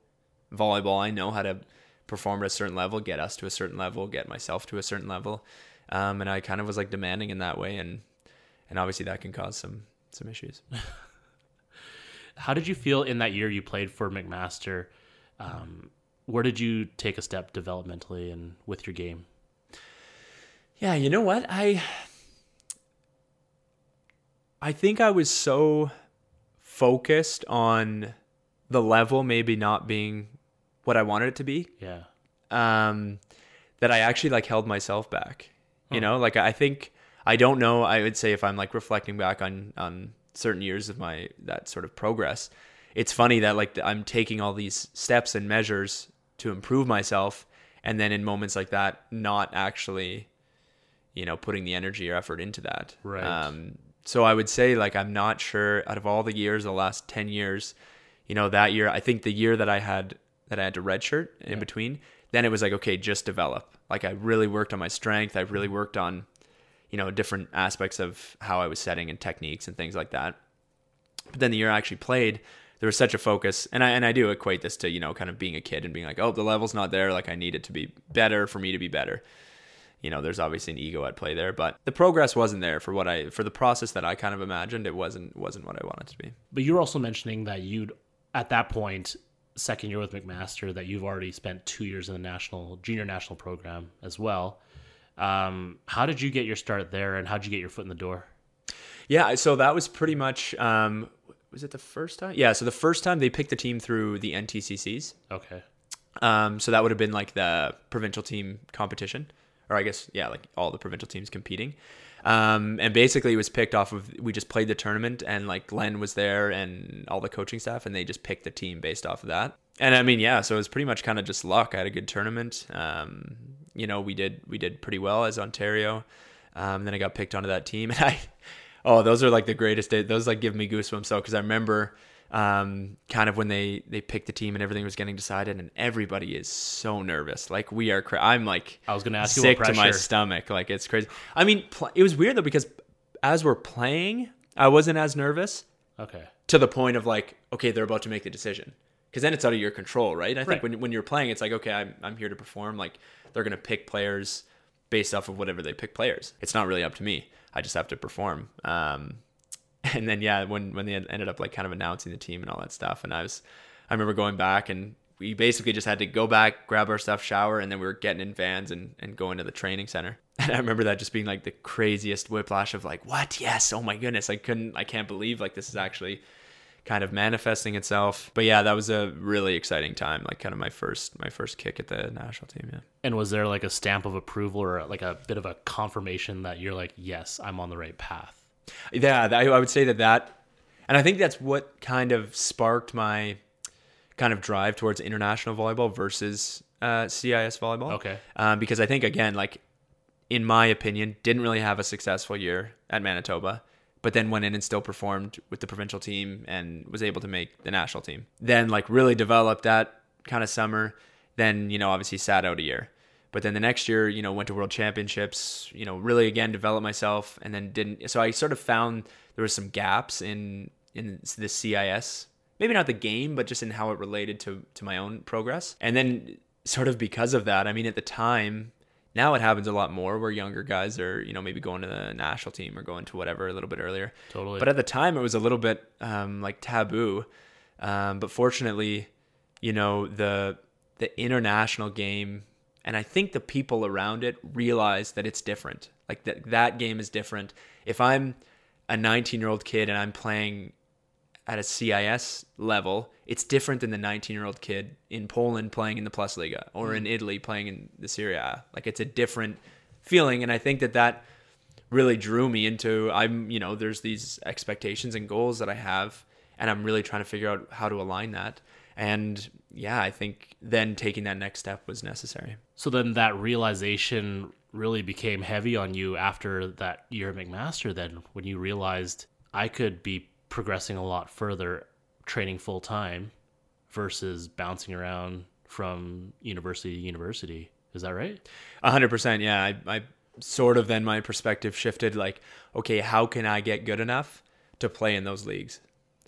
volleyball. I know how to perform at a certain level, get us to a certain level, get myself to a certain level. Um, and I kind of was like demanding in that way, and and obviously that can cause some some issues. How did you feel in that year you played for McMaster? Um, where did you take a step developmentally and with your game? Yeah, you know what? I I think I was so focused on the level maybe not being what I wanted it to be. Yeah. Um that I actually like held myself back. You know, like I think I don't know, I would say if I'm like reflecting back on on certain years of my that sort of progress, it's funny that like I'm taking all these steps and measures to improve myself and then in moments like that not actually you know putting the energy or effort into that Right. um so i would say like i'm not sure out of all the years the last 10 years you know that year i think the year that i had that i had to redshirt in between then it was like okay just develop like i really worked on my strength i really mm-hmm. worked on you know different aspects of how i was setting and techniques and things like that but then the year I actually played, there was such a focus, and I and I do equate this to you know kind of being a kid and being like, oh, the level's not there. Like I need it to be better for me to be better. You know, there's obviously an ego at play there, but the progress wasn't there for what I for the process that I kind of imagined. It wasn't wasn't what I wanted to be. But you're also mentioning that you'd at that point, second year with McMaster, that you've already spent two years in the national junior national program as well. Um, how did you get your start there, and how did you get your foot in the door? Yeah, so that was pretty much. Um, was it the first time? Yeah, so the first time they picked the team through the NTCCs. Okay. Um, so that would have been like the provincial team competition, or I guess yeah, like all the provincial teams competing. Um, and basically, it was picked off of we just played the tournament, and like Glenn was there, and all the coaching staff, and they just picked the team based off of that. And I mean, yeah, so it was pretty much kind of just luck. I had a good tournament. Um, you know, we did we did pretty well as Ontario. Um, then I got picked onto that team, and I, oh, those are like the greatest days. Those like give me goosebumps though, because I remember um, kind of when they they picked the team and everything was getting decided, and everybody is so nervous. Like we are, cra- I'm like I was going to ask you sick what to my stomach. Like it's crazy. I mean, pl- it was weird though because as we're playing, I wasn't as nervous Okay. to the point of like, okay, they're about to make the decision. Because then it's out of your control, right? I think when when you're playing, it's like, okay, I'm I'm here to perform. Like they're gonna pick players based off of whatever they pick players. It's not really up to me. I just have to perform. Um, and then yeah, when when they ended up like kind of announcing the team and all that stuff, and I was, I remember going back and we basically just had to go back, grab our stuff, shower, and then we were getting in vans and and going to the training center. And I remember that just being like the craziest whiplash of like, what? Yes, oh my goodness, I couldn't, I can't believe like this is actually kind of manifesting itself. But yeah, that was a really exciting time, like kind of my first my first kick at the national team. Yeah. And was there like a stamp of approval or like a bit of a confirmation that you're like, yes, I'm on the right path? Yeah, I, I would say that that, and I think that's what kind of sparked my kind of drive towards international volleyball versus uh, CIS volleyball. Okay. Um, because I think again, like in my opinion, didn't really have a successful year at Manitoba, but then went in and still performed with the provincial team and was able to make the national team. Then like really developed that kind of summer. Then you know obviously sat out a year. But then the next year, you know, went to world championships, you know, really again developed myself and then didn't so I sort of found there was some gaps in in the CIS. Maybe not the game, but just in how it related to to my own progress. And then sort of because of that, I mean at the time, now it happens a lot more where younger guys are, you know, maybe going to the national team or going to whatever a little bit earlier. Totally. But at the time, it was a little bit um, like taboo. Um, but fortunately, you know, the the international game And I think the people around it realize that it's different. Like that that game is different. If I'm a 19 year old kid and I'm playing at a CIS level, it's different than the 19 year old kid in Poland playing in the Plus Liga or in mm-hmm. Italy playing in the Serie A. Like it's a different feeling. And I think that that really drew me into, I'm, you know, there's these expectations and goals that I have, and I'm really trying to figure out how to align that. And yeah, I think then taking that next step was necessary. So then that realization really became heavy on you after that year at McMaster, then when you realized I could be progressing a lot further training full time versus bouncing around from university to university. Is that right? A hundred percent. Yeah. I, I sort of then my perspective shifted like, okay, how can I get good enough to play in those leagues?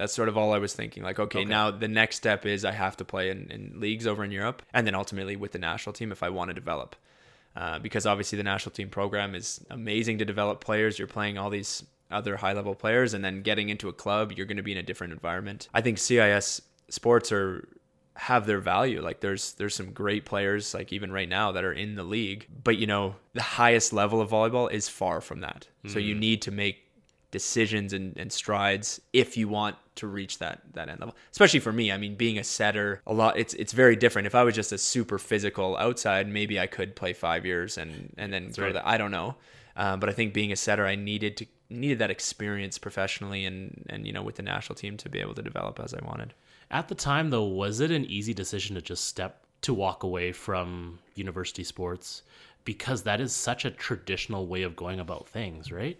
That's sort of all I was thinking. Like, okay, okay. now the next step is I have to play in, in, leagues over in Europe and then ultimately with the national team if I want to develop. Uh, because obviously the national team program is amazing to develop players. You're playing all these other high level players and then getting into a club you're going to be in a different environment i think cis sports are have their value like there's there's some great players like even right now that are in the league but you know the highest level of volleyball is far from that mm. so you mm. need to make decisions and, and strides if you want to reach that that end level especially for me i mean being a setter a lot it's it's very different if i was just a super physical outside maybe i could play five years and and then That's go right. to i don't know um, but i think being a setter i needed to needed that experience professionally and and you know with the national team to be able to develop as I wanted. At the time though, was it an easy decision to just step to walk away from university sports because that is such a traditional way of going about things, right?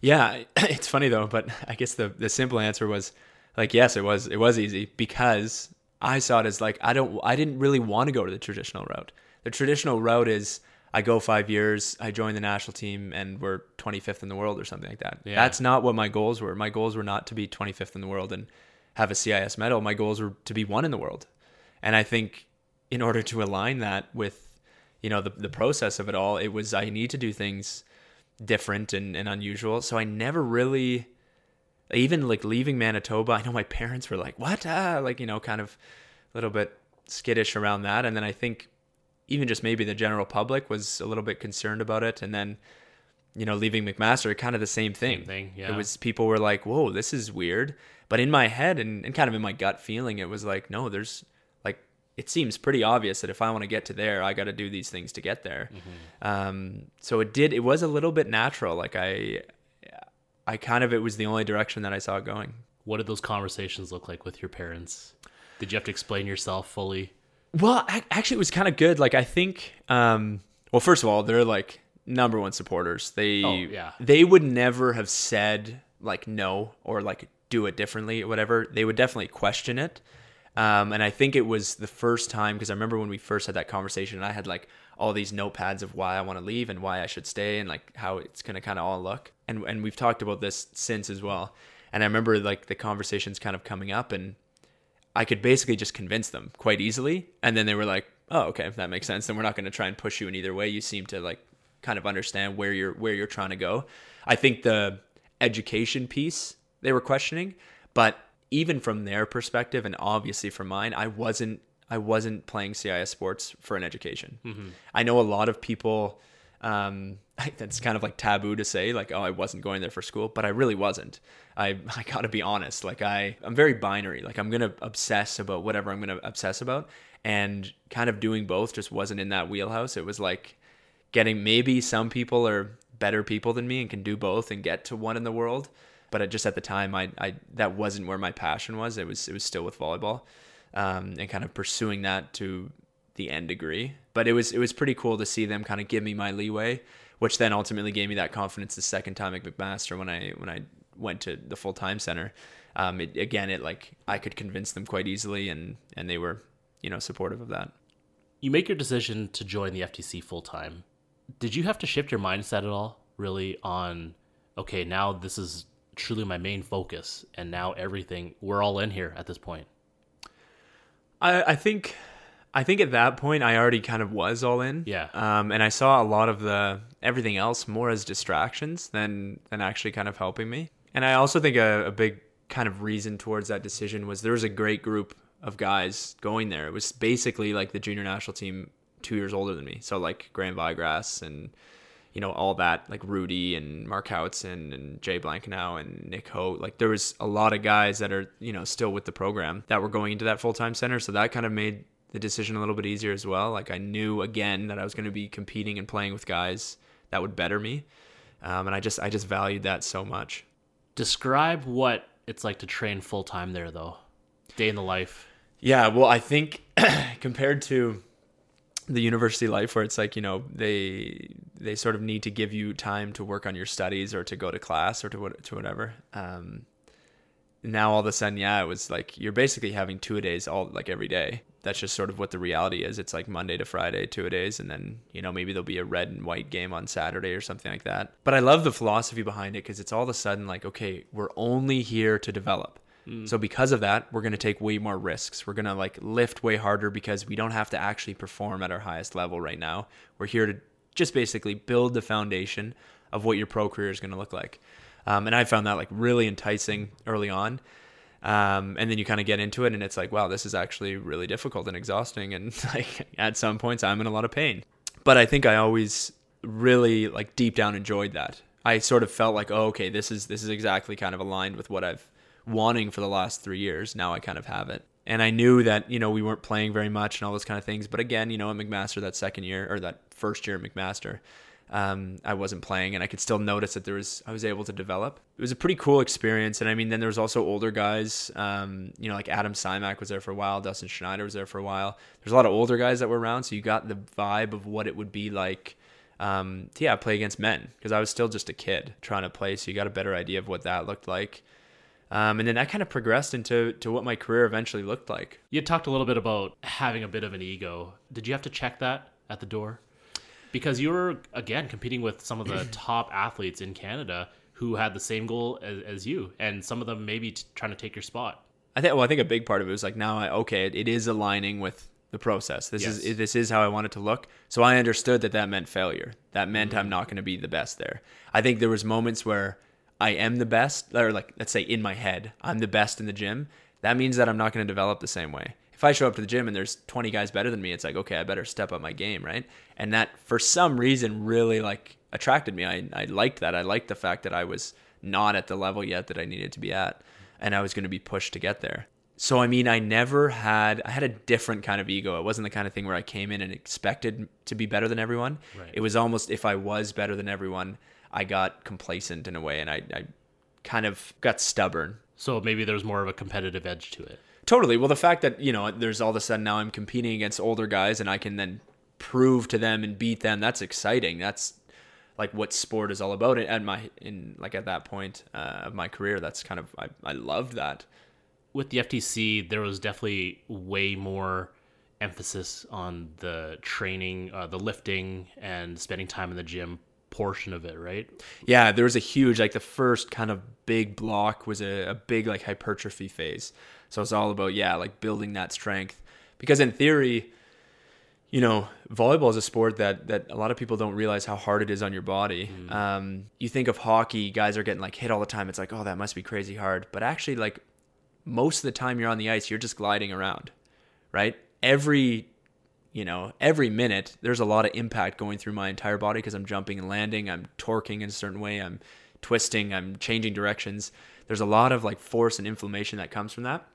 Yeah, it's funny though, but I guess the the simple answer was like yes, it was it was easy because I saw it as like I don't I didn't really want to go to the traditional route. The traditional route is I go five years, I join the national team, and we're 25th in the world or something like that. Yeah. That's not what my goals were. My goals were not to be 25th in the world and have a CIS medal. My goals were to be one in the world. And I think in order to align that with, you know, the, the process of it all, it was I need to do things different and, and unusual. So I never really, even like leaving Manitoba, I know my parents were like, what? Ah, like, you know, kind of a little bit skittish around that. And then I think even just maybe the general public was a little bit concerned about it. And then, you know, leaving McMaster, kind of the same thing. Same thing yeah. It was people were like, whoa, this is weird. But in my head and, and kind of in my gut feeling, it was like, no, there's it seems pretty obvious that if I want to get to there, I got to do these things to get there. Mm-hmm. Um, so it did, it was a little bit natural. Like I, I kind of, it was the only direction that I saw it going. What did those conversations look like with your parents? Did you have to explain yourself fully? Well, actually, it was kind of good. Like I think, um, well, first of all, they're like number one supporters. They, oh, yeah. they would never have said like no or like do it differently or whatever. They would definitely question it. Um, and I think it was the first time because I remember when we first had that conversation, and I had like all these notepads of why I want to leave and why I should stay and like how it's gonna kind of all look. And and we've talked about this since as well. And I remember like the conversations kind of coming up and I could basically just convince them quite easily. And then they were like, oh, okay, if that makes sense. Then we're not to try and push you in either way. You seem to like kind of understand where you're where you're trying to go. I think the education piece they were questioning, but even from their perspective and obviously from mine, I wasn't I wasn't playing CIS sports for an education. Mm-hmm. I know a lot of people um, that's kind of like taboo to say, like, oh, I wasn't going there for school, but I really wasn't. I, I gotta be honest. Like, I, I'm very binary. Like, I'm gonna obsess about whatever I'm gonna obsess about. And kind of doing both just wasn't in that wheelhouse. It was like getting maybe some people are better people than me and can do both and get to one in the world. But just at the time, I, I that wasn't where my passion was. It was it was still with volleyball, um, and kind of pursuing that to the end degree. But it was it was pretty cool to see them kind of give me my leeway, which then ultimately gave me that confidence the second time at McMaster when I when I went to the full time center. Um, it, again, it like I could convince them quite easily, and and they were you know supportive of that. You make your decision to join the FTC full time. Did you have to shift your mindset at all, really, on okay, now this is truly my main focus, and now everything we're all in here at this point. I I think I think at that point I already kind of was all in. Yeah. Um, and I saw a lot of the everything else more as distractions than than actually kind of helping me. And I also think a, a big kind of reason towards that decision was there was a great group of guys going there. It was basically like the junior national team two years older than me. So like Graham Vigrass and you know all that like Rudy and Mark Howitson and Jay Blankenau and Nick Hoag. Like there was a lot of guys that are you know still with the program that were going into that full time center. So that kind of made the decision a little bit easier as well. Like I knew again that I was going to be competing and playing with guys that would better me, um, and I just I just valued that so much. Describe what it's like to train full time there, though. Day in the life. Yeah, well, I think compared to the university life where it's like you know they they sort of need to give you time to work on your studies or to go to class or to what to whatever. Um now all of a sudden yeah it was like you're basically having two a days all like every day. That's just sort of what the reality is. It's like monday to friday two a days and then you know maybe there'll be a red and white game on saturday or something like that. But i love the philosophy behind it because it's all of a sudden like okay we're only here to develop so because of that, we're going to take way more risks. We're going to like lift way harder because we don't have to actually perform at our highest level right now. We're here to just basically build the foundation of what your pro career is going to look like. Um, and I found that like really enticing early on. Um, and then you kind of get into it and it's like, wow, this is actually really difficult and exhausting. And like at some points I'm in a lot of pain, but I think I always really like deep down enjoyed that. I sort of felt like, oh, okay, this is, this is exactly kind of aligned with what I've wanting for the last three years. Now I kind of have it. And I knew that, you know, we weren't playing very much and all those kind of things. But again, you know, at McMaster that second year or that first year at McMaster, um, I wasn't playing and I could still notice that there was, I was able to develop. It was a pretty cool experience. And I mean, then there was also older guys, um, you know, like Adam Simac was there for a while. Dustin Schneider was there for a while. There's a lot of older guys that were around. So you got the vibe of what it would be like um, to, yeah, play against men because I was still just a kid trying to play. So you got a better idea of what that looked like. Um, and then that kind of progressed into to what my career eventually looked like. You talked a little bit about having a bit of an ego. Did you have to check that at the door? Because you were again competing with some of the top athletes in Canada who had the same goal as, as you, and some of them maybe t- trying to take your spot. I think. Well, I think a big part of it was like now, I, okay, it, it is aligning with the process. This Yes. is this is how I want it to look. So I understood that that meant failure. That meant I'm not going to be the best there. I think there was moments where I am the best, or like let's say in my head, I'm the best in the gym. That means that I'm not going to develop the same way. If I show up to the gym and there's 20 guys better than me, it's like okay, I better step up my game, right? And that for some reason really like attracted me. I I liked that. I liked the fact that I was not at the level yet that I needed to be at, and I was going to be pushed to get there. So I mean, I never had I had a different kind of ego. It wasn't the kind of thing where I came in and expected to be better than everyone. Right. It was almost if I was better than everyone, I got complacent in a way, and I, I kind of got stubborn. So maybe there's more of a competitive edge to it. Totally. Well, the fact that you know, there's all of a sudden now I'm competing against older guys, and I can then prove to them and beat them. That's exciting. That's like what sport is all about. And At my in like at that point uh, of my career, that's kind of I, I loved that. with the FTC, there was definitely way more emphasis on the training, uh, the lifting, and spending time in the gym portion of it, right? Yeah, there was a huge like the first kind of big block was a, a big like hypertrophy phase. So it's all about yeah, like building that strength. Because in theory, you know, volleyball is a sport that that a lot of people don't realize how hard it is on your body. Um, you think of hockey, guys are getting like hit all the time. It's like, oh, that must be crazy hard. But actually, like most of the time you're on the ice, you're just gliding around, right? Every you know, every minute there's a lot of impact going through my entire body because I'm jumping and landing, I'm torquing in a certain way, I'm twisting, I'm changing directions. There's a lot of like force and inflammation that comes from that.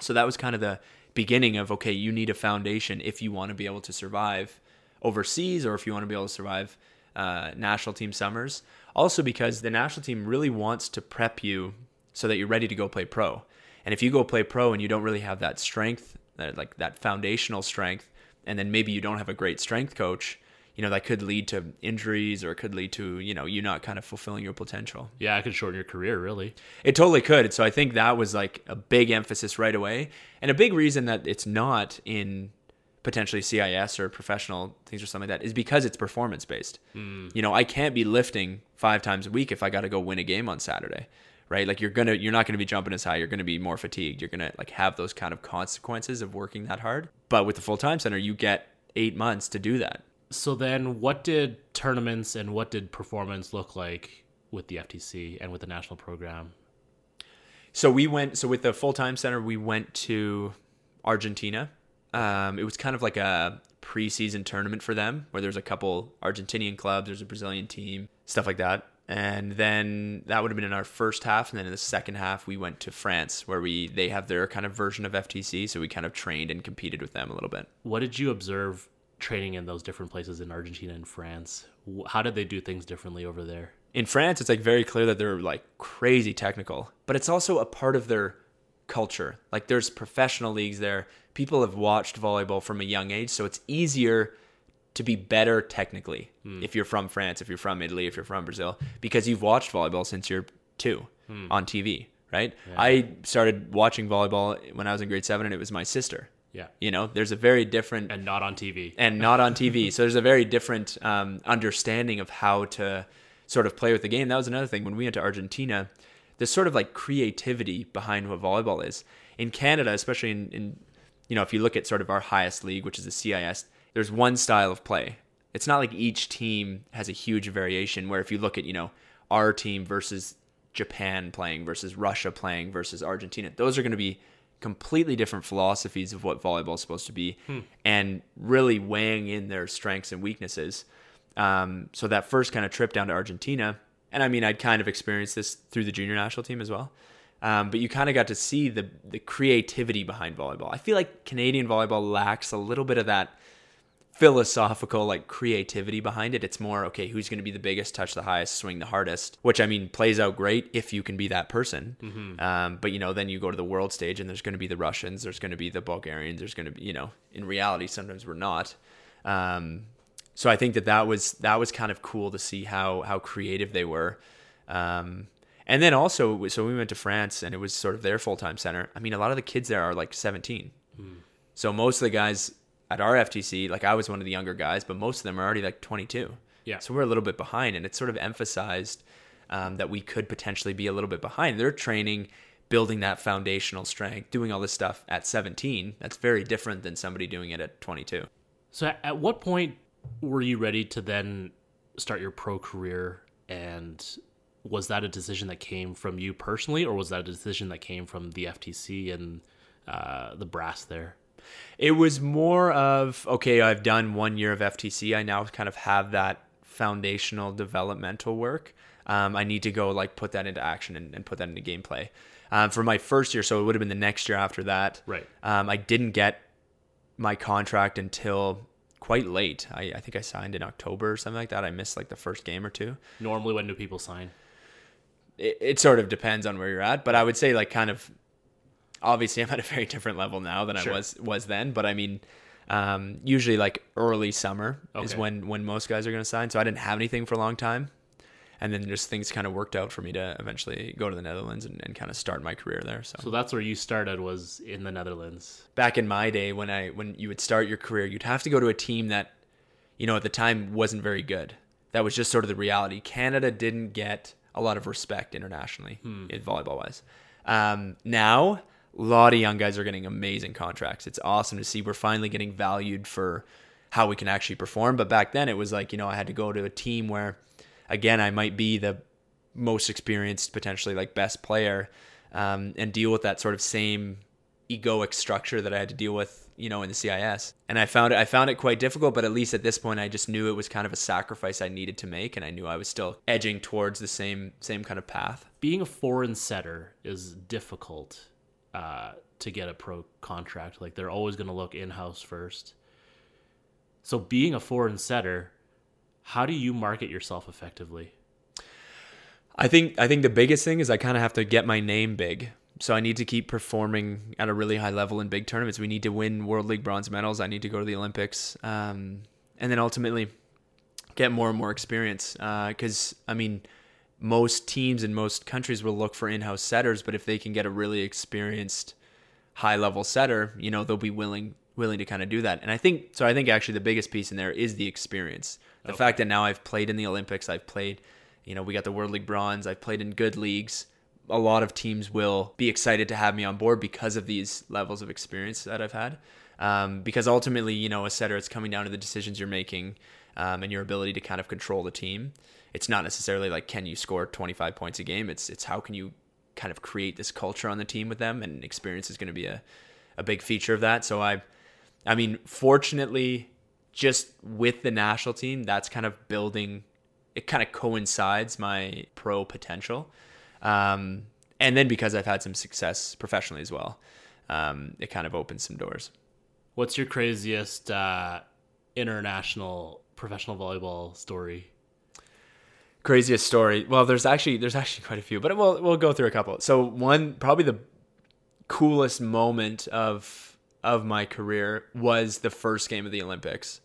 So that was kind of the beginning of okay, you need a foundation if you want to be able to survive overseas or if you want to be able to survive uh, national team summers. Also, because the national team really wants to prep you so that you're ready to go play pro. And if you go play pro and you don't really have that strength, like that foundational strength, and then maybe you don't have a great strength coach, you know, that could lead to injuries or it could lead to, you know, you not kind of fulfilling your potential. Yeah, it could shorten your career, really. It totally could. So I think that was like a big emphasis right away. And a big reason that it's not in potentially CIS or professional things or something like that is because it's performance based. Hmm. You know, I can't be lifting five times a week if I got to go win a game on Saturday. Right? Like you're to you're not going to be jumping as high, you're going to be more fatigued. You're going to like have those kind of consequences of working that hard. But with the full-time center, you get 8 months to do that. So then, what did tournaments and what did performance look like with the FTC and with the national program? So we went. So with the full time center, we went to Argentina. Um, it was kind of like a preseason tournament for them where there's a couple Argentinian clubs, there's a Brazilian team, stuff like that. And then that would have been in our first half, and then in the second half we went to France where we they have their kind of version of FTC, so we kind of trained and competed with them a little bit. What did you observe training in those different places in Argentina and France? How did they do things differently over there? in France, it's like very clear that they're like crazy technical, but it's also a part of their culture. Like there's professional leagues there. People have watched volleyball from a young age, so it's easier to be better technically if you're from France, if you're from Italy, if you're from Brazil, because you've watched volleyball since you're two on TV, right? I started watching volleyball when I was in grade seven, and it was my sister. Yeah. You know, there's a very different And not on TV. and not on TV. so there's a very different um, understanding of how to sort of play with the game. That was another thing when we went to Argentina. There's sort of like creativity behind what volleyball is in Canada, especially in, in you know if you look at sort of our highest league, which is the CIS. There's one style of play. It's not like each team has a huge variation. Where if you look at you know our team versus Japan playing versus Russia playing versus Argentina, those are going to be completely different philosophies of what volleyball is supposed to be and really weighing in their strengths and weaknesses. Um, so that first kind of trip down to Argentina, and I mean, I'd kind of experienced this through the junior national team as well. Um, but you kind of got to see the the creativity behind volleyball. I feel like Canadian volleyball lacks a little bit of that philosophical like creativity behind it. It's more okay, who's going to be the biggest, touch the highest, swing the hardest, which I mean plays out great if you can be that person. Um, but you know, then you go to the world stage and there's going to be the Russians, there's going to be the Bulgarians, there's going to be you know, in reality sometimes we're not. Um, so I think that that was that was kind of cool to see how how creative they were. Um, and then also, so we went to France and it was sort of their full time center. I mean, a lot of the kids there are like 17. So most of the guys at our FTC, like I was one of the younger guys, but most of them are already like 22. Yeah. So we're a little bit behind, and it sort of emphasized um, that we could potentially be a little bit behind. They're training, building that foundational strength, doing all this stuff at 17. That's very different than somebody doing it at 22. So at- at what point were you ready to then start your pro career and was that a decision that came from you personally or was that a decision that came from the FTC and uh, the brass there? It was more of okay, I've done one year of FTC. I now kind of have that foundational developmental work. Um, I need to go like put that into action and, and put that into gameplay. Um, for my first year, so it would have been the next year after that. Right. Um, I didn't get my contract until quite late. I, I think I signed in October or something like that. I missed like the first game or two. Normally when do people sign? it, it sort of depends on where you're at, but I would say like kind of obviously I'm at a very different level now than Sure. I was was then, but I mean um, usually like early summer is when when most guys are going to sign. So I didn't have anything for a long time. And then just things kind of worked out for me to eventually go to the Netherlands and, and kind of start my career there. So. So that's where you started was in the Netherlands. back in my day when I when you would start your career, you'd have to go to a team that, you know, at the time wasn't very good. That was just sort of the reality. Canada didn't get a lot of respect internationally in volleyball wise. Um, now, a lot of young guys are getting amazing contracts. It's awesome to see we're finally getting valued for how we can actually perform. But back then, it was like you know I had to go to a team where, again, I might be the most experienced, potentially like best player, um, and deal with that sort of same egoic structure that I had to deal with, you know, in the CIS. And I found it I found it quite difficult, but at least at this point I just knew it was kind of a sacrifice I needed to make and I knew I was still edging towards the same same kind of path. Being a foreign setter is difficult uh, to get a pro contract. Like they're always going to look in house first. So being a foreign setter, how do you market yourself effectively? I think I think the biggest thing is I kind of have to get my name big. So I need to keep performing at a really high level in big tournaments. We need to win World League bronze medals. I need to go to the Olympics, um, and then ultimately get more and more experience. Because I mean, most teams in most countries will look for in-house setters, but if they can get a really experienced high-level setter, you know, they'll be willing willing to kind of do that. And I think so. I think actually the biggest piece in there is the experience. The fact that now I've played in the Olympics, I've played, you know, we got the World League bronze. I've played in good leagues. A lot of teams will be excited to have me on board because of these levels of experience that I've had. Um, because ultimately, you know, a setter, it's coming down to the decisions you're making um, and your ability to kind of control the team. It's not necessarily like can you score 25 points a game. It's it's how can you kind of create this culture on the team with them, and experience is going to be a, a big feature of that. So I, I mean, fortunately, just with the national team, that's kind of building. It kind of coincides my pro potential, um, and then because I've had some success professionally as well, um, it kind of opens some doors. What's your craziest uh, international professional volleyball story? Craziest story. Well, there's actually there's actually quite a few, but we'll we'll go through a couple. So one probably the coolest moment of of my career was the first game of the Olympics.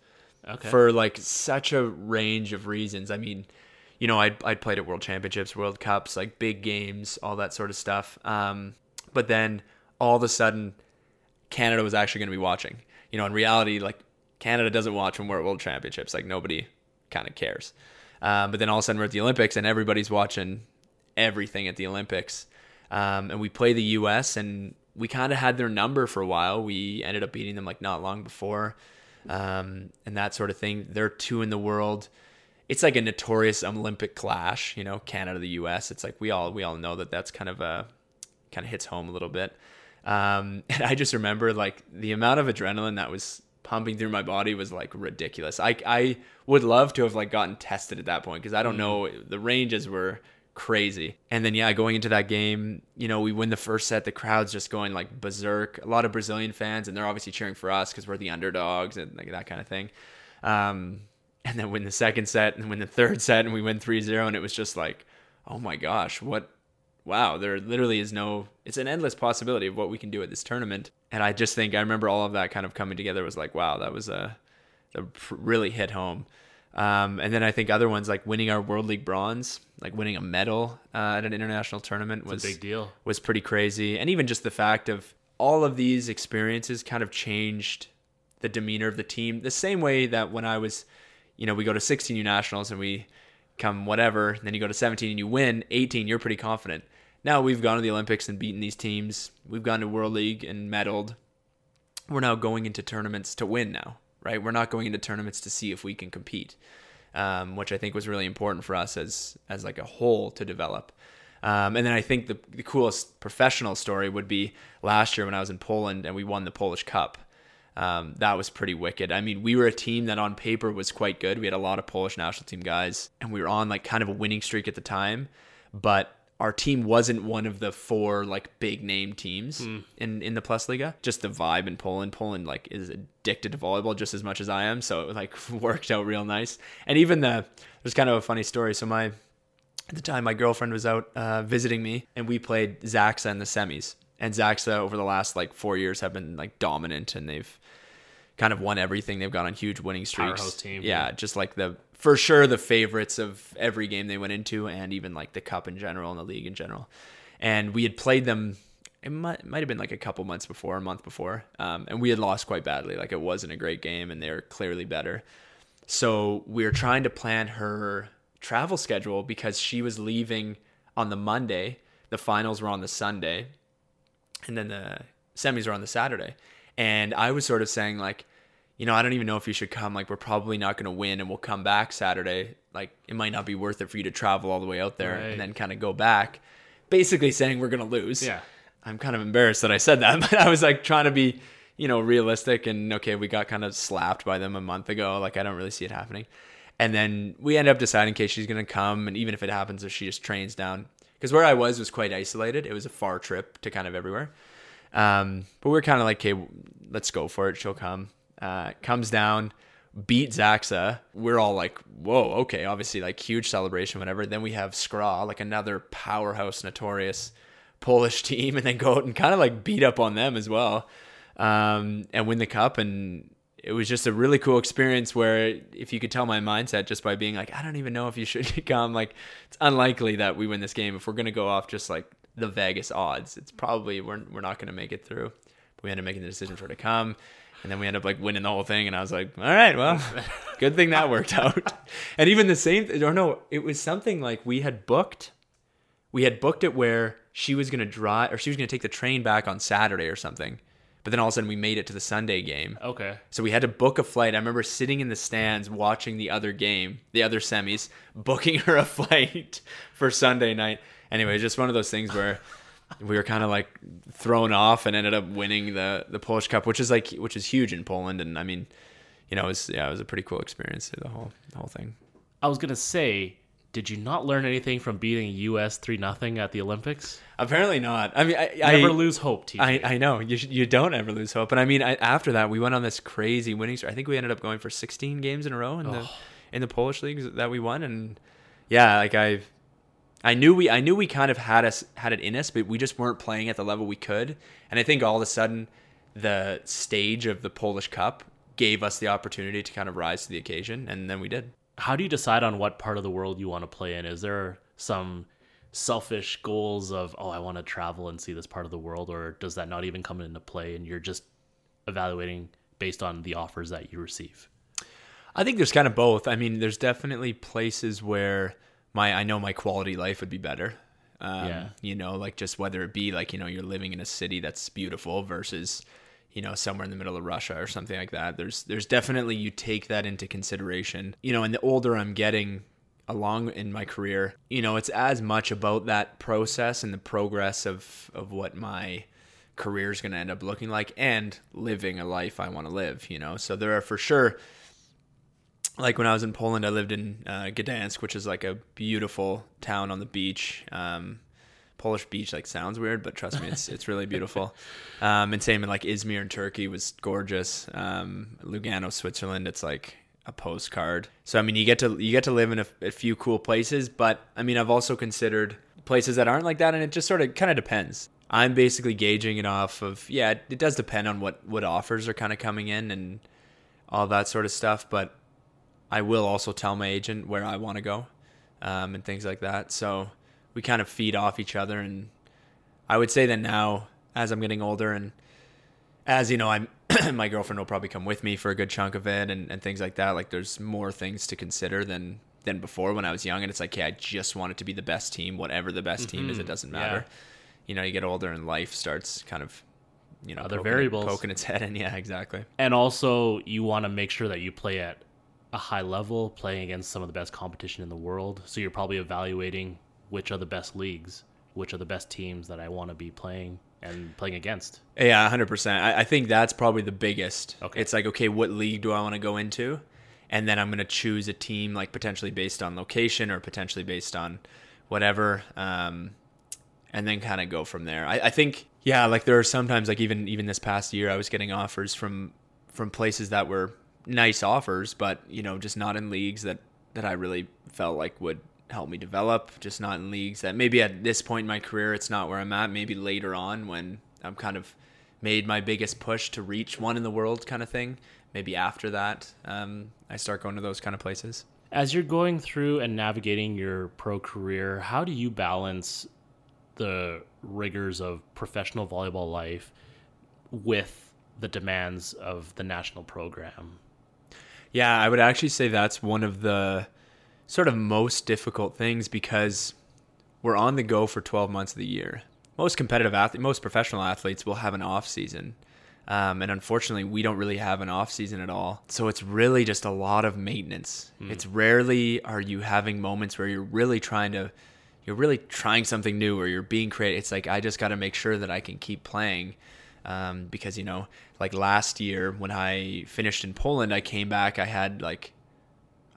Okay. For like such a range of reasons. I mean, you know, I'd, I'd played at World Championships, World Cups, like big games, all that sort of stuff. Um, but then all of a sudden, Canada was actually going to be watching. You know, in reality, like Canada doesn't watch when we're at World Championships. Like nobody kind of cares. Um, but then all of a sudden we're at the Olympics and everybody's watching everything at the Olympics. Um, and we play the U.S. and we kind of had their number for a while. We ended up beating them like not long before, um, and that sort of thing. They're two in the world. It's like a notorious Olympic clash, you know, Canada the U.S. It's like we all we all know that that's kind of a kind of hits home a little bit. Um, and I just remember like the amount of adrenaline that was pumping through my body was like ridiculous. I I would love to have like gotten tested at that point because I don't know the ranges were crazy. And then yeah, going into that game, you know, we win the first set. The crowd's just going like berserk. A lot of Brazilian fans, and they're obviously cheering for us because we're the underdogs and like that kind of thing. Um, and then win the second set and win the third set, and we win 3-0, and it was just like, oh my gosh, what? Wow, there literally is no. It's an endless possibility of what we can do at this tournament. And I just think I remember all of that kind of coming together. Was like, wow, that was a, a really hit home. Um, and then I think other ones like winning our World League bronze, like winning a medal uh, at an international tournament was a big deal. Was pretty crazy, and even just the fact of all of these experiences kind of changed the demeanor of the team. The same way that when I was, you know, we go to 16 U nationals and we come whatever, then you go to 17 and you win 18, you're pretty confident. Now we've gone to the Olympics and beaten these teams. We've gone to World League and medaled. We're now going into tournaments to win now right? We're not going into tournaments to see if we can compete, um, which I think was really important for us as as like a whole to develop. Um, and then I think the, the coolest professional story would be last year when I was in Poland and we won the Polish Cup. Um, that was pretty wicked. I mean, we were a team that on paper was quite good. We had a lot of Polish national team guys, and we were on like kind of a winning streak at the time. But our team wasn't one of the four like big name teams mm. in in the Plus Liga. Just the vibe in Poland. Poland like is addicted to volleyball just as much as I am, so it like worked out real nice. And even the there's kind of a funny story. So my at the time my girlfriend was out uh, visiting me, and we played Zaksa in the semis. And Zaksa over the last like four years have been like dominant, and they've kind of won everything. They've gone on huge winning streaks. Powerhouse team. Yeah, just like the for sure the favorites of every game they went into, and even like the cup in general and the league in general. And we had played them. It might, might have been like a couple months before, a month before, um, and we had lost quite badly. Like it wasn't a great game, and they were clearly better. So we were trying to plan her travel schedule because she was leaving on the Monday. The finals were on the Sunday, and then the semis were on the Saturday. And I was sort of saying like, you know, I don't even know if you should come. Like, we're probably not going to win, and we'll come back Saturday. Like, it might not be worth it for you to travel all the way out there right. and then kind of go back. Basically, saying we're going to lose. Yeah. I'm kind of embarrassed that I said that, but I was like trying to be, you know, realistic. And okay, we got kind of slapped by them a month ago. Like, I don't really see it happening. And then we end up deciding, okay, she's going to come. And even if it happens, if she just trains down, because where I was was quite isolated. It was a far trip to kind of everywhere. Um, but we are kind of like, okay, let's go for it. She'll come uh, comes down, beat Zaksa. We're all like, whoa, okay, obviously like huge celebration, whatever. Then we have Skra, like another powerhouse, notorious Polish team, and then go out and kind of like beat up on them as well, um, and win the cup. And it was just a really cool experience where if you could tell my mindset just by being like, I don't even know if you should come. Like, it's unlikely that we win this game if we're gonna go off just like the Vegas odds. It's probably we're we're not gonna make it through. But we ended up making the decision for her to come and then we end up like winning the whole thing and i was like all right well good thing that worked out. And even the same or no it was something like we had booked we had booked it where she was going to drive or she was going to take the train back on saturday or something but then all of a sudden we made it to the sunday game. Okay. So we had to book a flight. I remember sitting in the stands watching the other game the other semis booking her a flight for sunday night anyway just one of those things where we were kind of like thrown off and ended up winning the the Polish Cup, which is like which is huge in Poland. And I mean, you know, it was yeah, it was a pretty cool experience through the whole the whole thing. I was gonna say, did you not learn anything from beating U.S. three nothing at the Olympics? Apparently not. I mean, I Never I, lose hope, TJ. I, I know you should, you don't ever lose hope, and I mean I, after that we went on this crazy winning streak. I think we ended up going for 16 games in a row in the Oh. in the Polish leagues that we won, and yeah, like I I knew we I knew we kind of had us had it in us, but we just weren't playing at the level we could, and I think all of a sudden the stage of the Polish Cup gave us the opportunity to kind of rise to the occasion, and then we did. How do you decide on what part of the world you want to play in? Is there some selfish goals of, oh, I want to travel and see this part of the world, or does that not even come into play and you're just evaluating based on the offers that you receive? I think there's kind of both. I mean, there's definitely places where my I know my quality life would be better. Um, Yeah. You know, like just whether it be like you know you're living in a city that's beautiful versus you know somewhere in the middle of Russia or something like that. There's there's definitely you take that into consideration. You know, and the older I'm getting along in my career, you know, it's as much about that process and the progress of of what my career is going to end up looking like and living a life I want to live, you know. So there are for sure like when I was in Poland, I lived in uh, Gdansk, which is like a beautiful town on the beach. Um, Polish beach like sounds weird, but trust me, it's it's really beautiful. Um, and same in like Izmir in Turkey was gorgeous. Um, Lugano, Switzerland, it's like a postcard. So I mean, you get to you get to live in a, a few cool places, but I mean, I've also considered places that aren't like that, and it just sort of kind of depends. I'm basically gauging it off of yeah, it, it does depend on what what offers are kind of coming in and all that sort of stuff, but I will also tell my agent where I want to go um, and things like that. So we kind of feed off each other. And I would say that now, as I'm getting older and as you know, I'm my girlfriend will probably come with me for a good chunk of it and, and things like that. Like there's more things to consider than than before when I was young. And it's like, yeah, I just want it to be the best team, whatever the best team is. It Mhm. doesn't Yeah. matter. You know, you get older and life starts kind of, you know, Other poking, variables. poking its head in. Yeah, exactly. And also, you want to make sure that you play at a high level, playing against some of the best competition in the world. So you're probably evaluating which are the best leagues, which are the best teams that I want to be playing and playing against. Yeah, hundred percent. I, I think that's probably the biggest. Okay. It's like, okay, what league do I want to go into? And then I'm gonna choose a team like potentially based on location or potentially based on whatever. Um, and then kind of go from there. I, I think, yeah, like there are sometimes like even even this past year I was getting offers from from places that were nice offers, but you know, just not in leagues that that I really felt like would help me develop. Just not in leagues that maybe at this point in my career it's not where I'm at. Maybe later on when I'm kind of made my biggest push to reach one in the world kind of thing. Maybe after that, um, I start going to those kind of places. As you're going through and navigating your pro career, how do you balance the rigors of professional volleyball life with the demands of the national program? Yeah, I would actually say that's one of the sort of most difficult things because we're on the go for 12 months of the year. Most competitive athletes, most professional athletes will have an off season. Um, and unfortunately, we don't really have an off season at all. So it's really just a lot of maintenance. It's rarely are you having moments where you're really trying to, you're really trying something new or you're being creative. It's like, I just got to make sure that I can keep playing. Um, because, you know, like last year when I finished in Poland, I came back, I had like,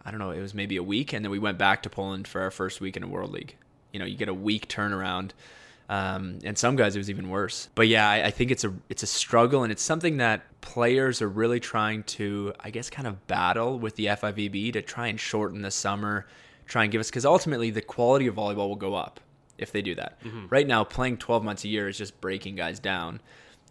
I don't know, it was maybe a week. And then we went back to Poland for our first week in a World League. You know, you get a week turnaround. Um, and some guys it was even worse. But yeah, I, I think it's a it's a struggle, and it's something that players are really trying to, I guess, kind of battle with the FIVB to try and shorten the summer, try and give us because ultimately the quality of volleyball will go up if they do that. Right now, playing 12 months a year is just breaking guys down,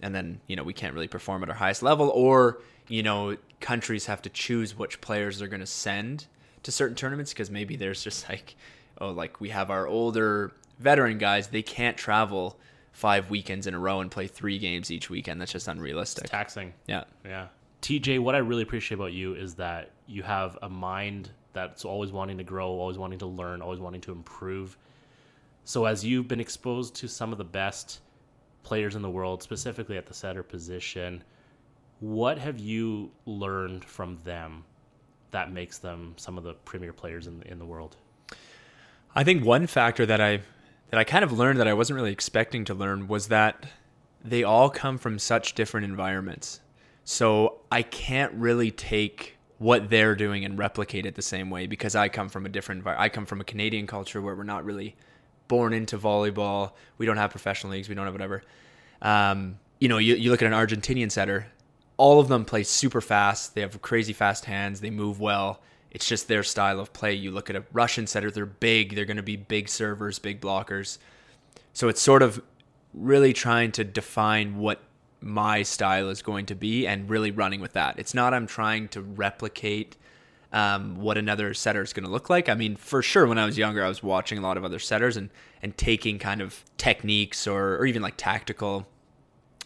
and then you know we can't really perform at our highest level, or you know countries have to choose which players they're going to send to certain tournaments because maybe there's just like oh like we have our older veteran guys they can't travel five weekends in a row and play three games each weekend that's just unrealistic Taxing. yeah Yeah. TJ, what I really appreciate about you is that you have a mind that's always wanting to grow, always wanting to learn, always wanting to improve. So as you've been exposed to some of the best players in the world, specifically at the setter position, what have you learned from them that makes them some of the premier players in in the world? I think one factor that I that I kind of learned that I wasn't really expecting to learn was that they all come from such different environments. So I can't really take what they're doing and replicate it the same way because I come from a different. I come from a Canadian culture where we're not really born into volleyball. We don't have professional leagues. We don't have whatever. Um, you know, you, you look at an Argentinian setter, all of them play super fast. They have crazy fast hands. They move well. It's just their style of play. You look at a Russian setter, they're big. They're going to be big servers, big blockers. So it's sort of really trying to define what my style is going to be and really running with that. It's not I'm trying to replicate um, what another setter is going to look like. I mean, for sure, when I was younger, I was watching a lot of other setters and, and taking kind of techniques or, or even like tactical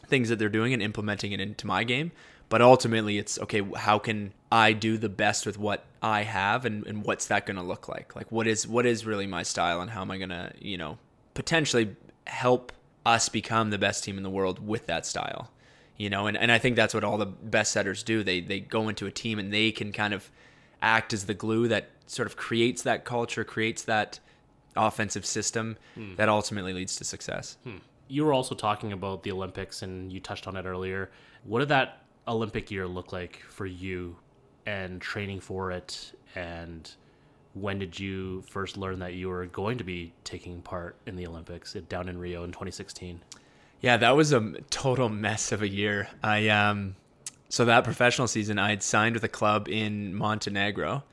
things that they're doing and implementing it into my game. But ultimately, it's okay, how can I do the best with what I have and, and what's that going to look like? Like, what is what is really my style and how am I going to, you know, potentially help us become the best team in the world with that style? You know, and, and I think that's what all the best setters do. They they go into a team and they can kind of act as the glue that sort of creates that culture, creates that offensive system hmm. that ultimately leads to success. Hmm you were also talking about the Olympics, and you touched on it earlier. What did that Olympic year look like for you, and training for it, and when did you first learn that you were going to be taking part in the Olympics down in Rio in 2016? Yeah, that was a total mess of a year. I um, so that professional season, I had signed with a club in Montenegro,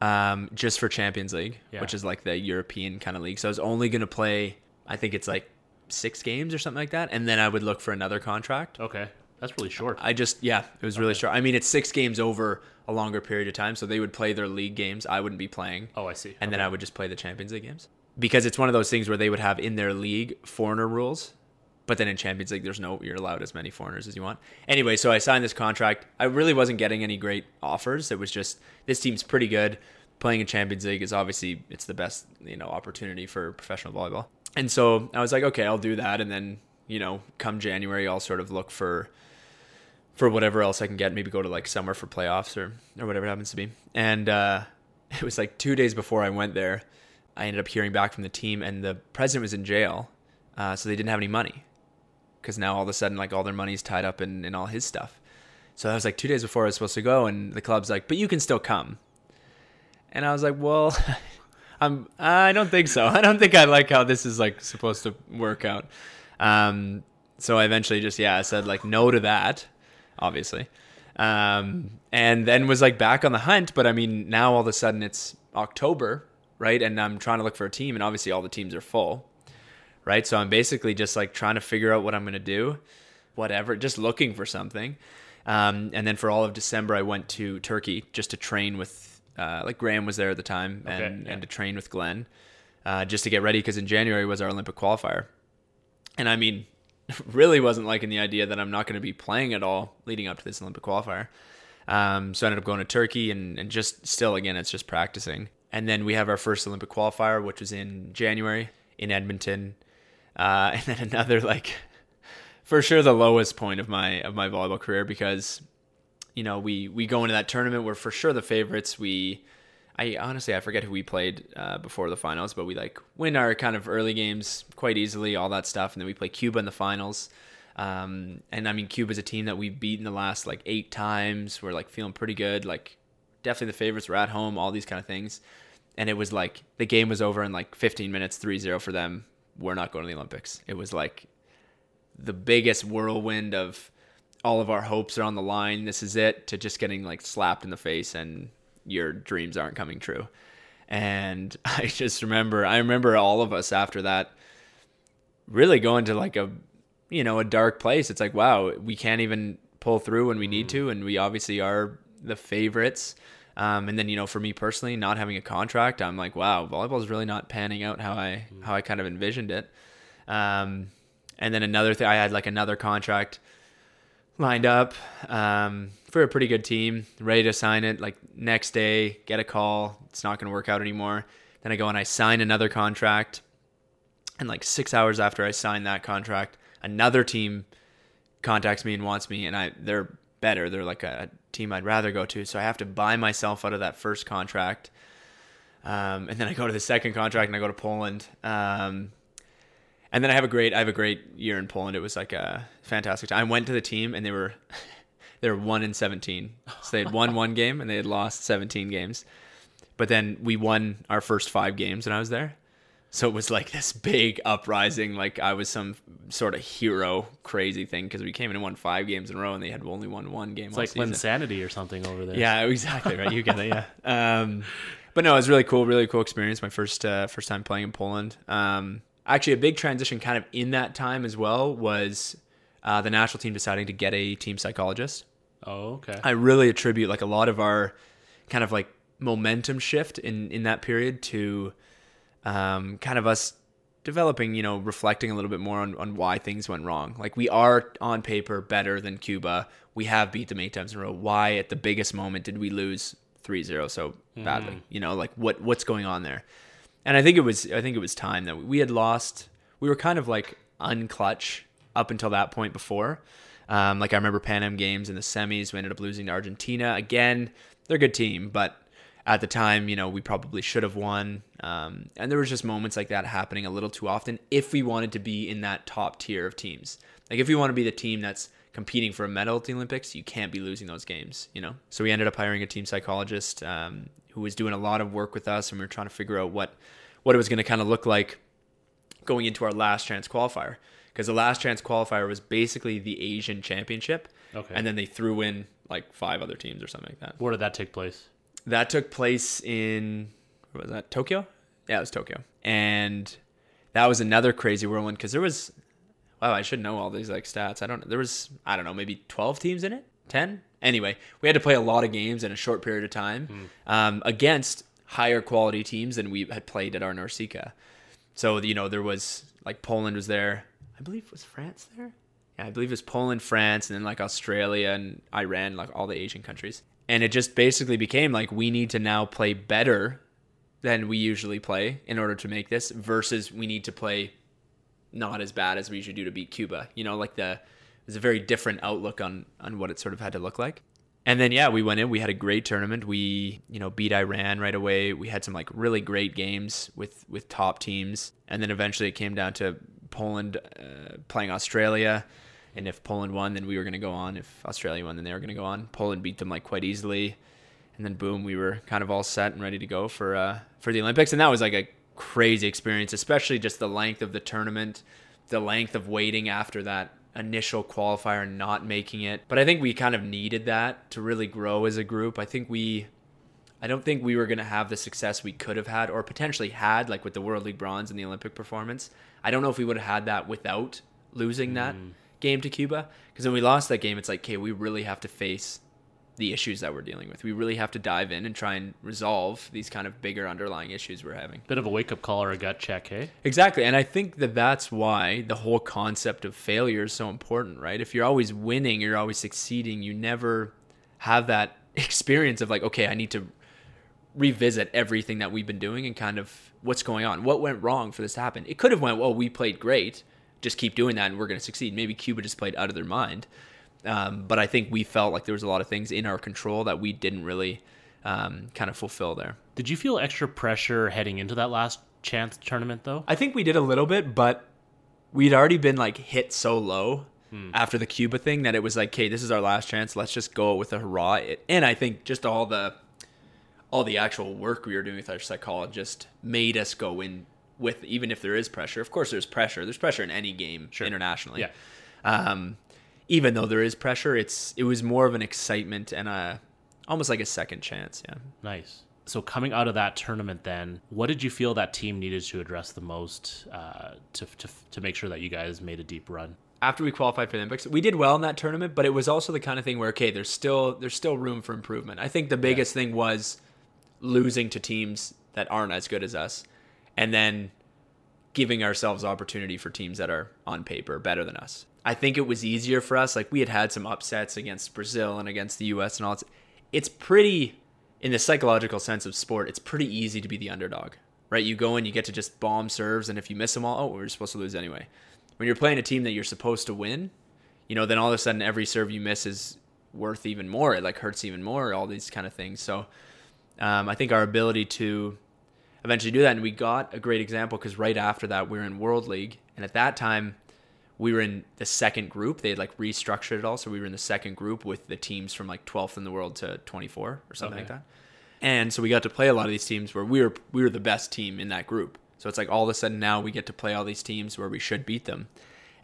um, just for Champions League, yeah. which is like the European kind of league. So I was only going to play. I think it's like six games or something like that, and then I would look for another contract. Okay, that's really short. I just yeah, it was really short. I mean, it's six games over a longer period of time, so they would play their league games. I wouldn't be playing. Oh, I see. And okay. then I would just play the Champions League games because it's one of those things where they would have in their league foreigner rules. But then in Champions League, there's no, you're allowed as many foreigners as you want. Anyway, so I signed this contract. I really wasn't getting any great offers. It was just, this team's pretty good playing in Champions League is obviously it's the best you know opportunity for professional volleyball. And so I was like, okay, I'll do that, and then you know, come January, I'll sort of look for for whatever else I can get. Maybe go to like summer for playoffs or or whatever it happens to be. And uh, it was like two days before I went there, I ended up hearing back from the team, and the president was in jail, uh, so they didn't have any money because now all of a sudden like all their money's tied up in in all his stuff. So that was like two days before I was supposed to go, and the club's like, but you can still come. And I was like, well, I'm I don't think so. I don't think I like how this is like supposed to work out. Um, so I eventually just yeah, I said like no to that, obviously. Um, and then was like back on the hunt, but I mean now all of a sudden it's October, right? And I'm trying to look for a team, and obviously all the teams are full, right? So I'm basically just like trying to figure out what I'm gonna do, whatever, just looking for something. Um, and then for all of December, I went to Turkey just to train with uh, like Graham was there at the time and, okay, yeah. and to train with Glenn uh, just to get ready because in January was our Olympic qualifier. And I mean, really wasn't liking the idea that I'm not going to be playing at all leading up to this Olympic qualifier. Um, so I ended up going to Turkey and, and just still, again, it's just practicing. And then we have our first Olympic qualifier, which was in January in Edmonton. Uh, and then another, like, for sure the lowest point of my of my volleyball career because you know, we we go into that tournament. We're for sure the favorites. We, I honestly I forget who we played uh, before the finals, but we like win our kind of early games quite easily, all that stuff, and then we play Cuba in the finals. Um, and I mean, Cuba's a team that we've beaten the last like eight times. We're like feeling pretty good. Like definitely the favorites. We're at home. All these kind of things. And it was like the game was over in like 15 minutes, 3-0 for them. We're not going to the Olympics. It was like the biggest whirlwind of all of our hopes are on the line. This is it to just getting like slapped in the face and your dreams aren't coming true. And I just remember, I remember all of us after that really going to like a, you know, a dark place. It's like, wow, we can't even pull through when we need mm. to. And we obviously are the favorites. Um, and then, you know, for me personally, not having a contract, I'm like, wow, volleyball is really not panning out how I, how I kind of envisioned it. Um, and then another thing, I had like another contract lined up um, for a pretty good team, ready to sign it. Like next day, get a call. It's not going to work out anymore. Then I go and I sign another contract. And like six hours after I sign that contract, another team contacts me and wants me, and I they're better. They're like a team I'd rather go to. So I have to buy myself out of that first contract. Um, and then I go to the second contract and I go to Poland. Um, and then I have a great I have a great year in Poland. It was like a fantastic time. I went to the team and they were They were one in seventeen, so they had won one game and they had lost seventeen games. But then we won our first five games, and I was there. So it was like this big uprising, like I was some sort of hero, crazy thing because we came in and won five games in a row, and they had only won one game. It's like season. insanity or something over there. Yeah, exactly right. You get it. Yeah. Um, but no, it was really cool. Really cool experience. My first uh, first time playing in Poland. Um, actually, a big transition kind of in that time as well was uh, the national team deciding to get a team psychologist. Oh, okay. I really attribute like a lot of our kind of like momentum shift in in that period to um, kind of us developing, you know, reflecting a little bit more on, on why things went wrong. Like we are on paper better than Cuba. We have beat them eight times in a row. Why at the biggest moment did we lose 3-0 so badly? Mm. You know, like what what's going on there? And I think it was I think it was time that we had lost. We were kind of like unclutch up until that point before. Um, like I remember Pan Am games in the semis, we ended up losing to Argentina. Again, they're a good team, but at the time, you know, we probably should have won. Um, and there was just moments like that happening a little too often if we wanted to be in that top tier of teams. Like if we want to be the team that's competing for a medal at the Olympics, you can't be losing those games, you know? So we ended up hiring a team psychologist um, who was doing a lot of work with us and we were trying to figure out what, what it was going to kind of look like going into our last chance qualifier. Because the last chance qualifier was basically the Asian championship. Okay. And then they threw in like five other teams or something like that. Where did that take place? That took place in what was that Tokyo? Yeah, it was Tokyo, and that was another crazy whirlwind because there was wow, I should know all these like stats. I don't. Know. There was I don't know maybe twelve teams in it, ten. Anyway, we had to play a lot of games in a short period of time um, against higher quality teams than we had played at our NORCECA. So you know there was like Poland was there. I believe was France there. Yeah, I believe it was Poland, France, and then like Australia and Iran, like all the Asian countries. And it just basically became like we need to now play better than we usually play in order to make this versus we need to play not as bad as we usually do to beat Cuba. You know, like the was a very different outlook on on what it sort of had to look like. And then yeah, we went in. We had a great tournament. We you know beat Iran right away. We had some like really great games with with top teams. And then eventually it came down to Poland uh, playing Australia. And if Poland won, then we were going to go on. If Australia won, then they were going to go on. Poland beat them like quite easily, and then boom, we were kind of all set and ready to go for uh, for the Olympics. And that was like a crazy experience, especially just the length of the tournament, the length of waiting after that initial qualifier and not making it. But I think we kind of needed that to really grow as a group. I think we. I don't think we were going to have the success we could have had or potentially had, like with the World League bronze and the Olympic performance. I don't know if we would have had that without losing that game to Cuba. Because when we lost that game, it's like, okay, we really have to face the issues that we're dealing with. We really have to dive in and try and resolve these kind of bigger underlying issues we're having. Bit of a wake up call or a gut check, hey? Exactly. And I think that that's why the whole concept of failure is so important, right? If you're always winning, you're always succeeding, you never have that experience of like, okay, I need to revisit everything that we've been doing and kind of what's going on. What went wrong for this to happen? It could have went, well, we played great. Just keep doing that and we're going to succeed. Maybe Cuba just played out of their mind. Um, but I think we felt like there was a lot of things in our control that we didn't really um, kind of fulfill there. Did you feel extra pressure heading into that last chance tournament though? I think we did a little bit, but we'd already been like hit so low after the Cuba thing that it was like, okay, this is our last chance. Let's just go with a hurrah. And I think just all the all the actual work we were doing with our psychologist made us go in with even if there is pressure. Of course, there's pressure. There's pressure in any game internationally. Yeah. Um, even though there is pressure, it's it was more of an excitement and a almost like a second chance. Yeah. Nice. So coming out of that tournament, then what did you feel that team needed to address the most uh, to, to to make sure that you guys made a deep run? after we qualified for the Olympics, we did well in that tournament, but it was also the kind of thing where okay, there's still there's still room for improvement. I think the biggest thing was losing to teams that aren't as good as us, and then giving ourselves opportunity for teams that are on paper better than us. I think it was easier for us. Like we had had some upsets against Brazil and against the U.S. and all. It's, it's pretty, in the psychological sense of sport, it's pretty easy to be the underdog, right? You go in, you get to just bomb serves, and if you miss them all, oh, we're supposed to lose anyway. When you're playing a team that you're supposed to win, you know, then all of a sudden every serve you miss is worth even more. It like hurts even more. All these kind of things. So um, I think our ability to eventually do that, and we got a great example because right after that we were in World League, and at that time we were in the second group. They had like restructured it all, so we were in the second group with the teams from like 12th in the world to 24 or something like that. And so we got to play a lot of these teams where we were we were the best team in that group. So it's like all of a sudden now we get to play all these teams where we should beat them.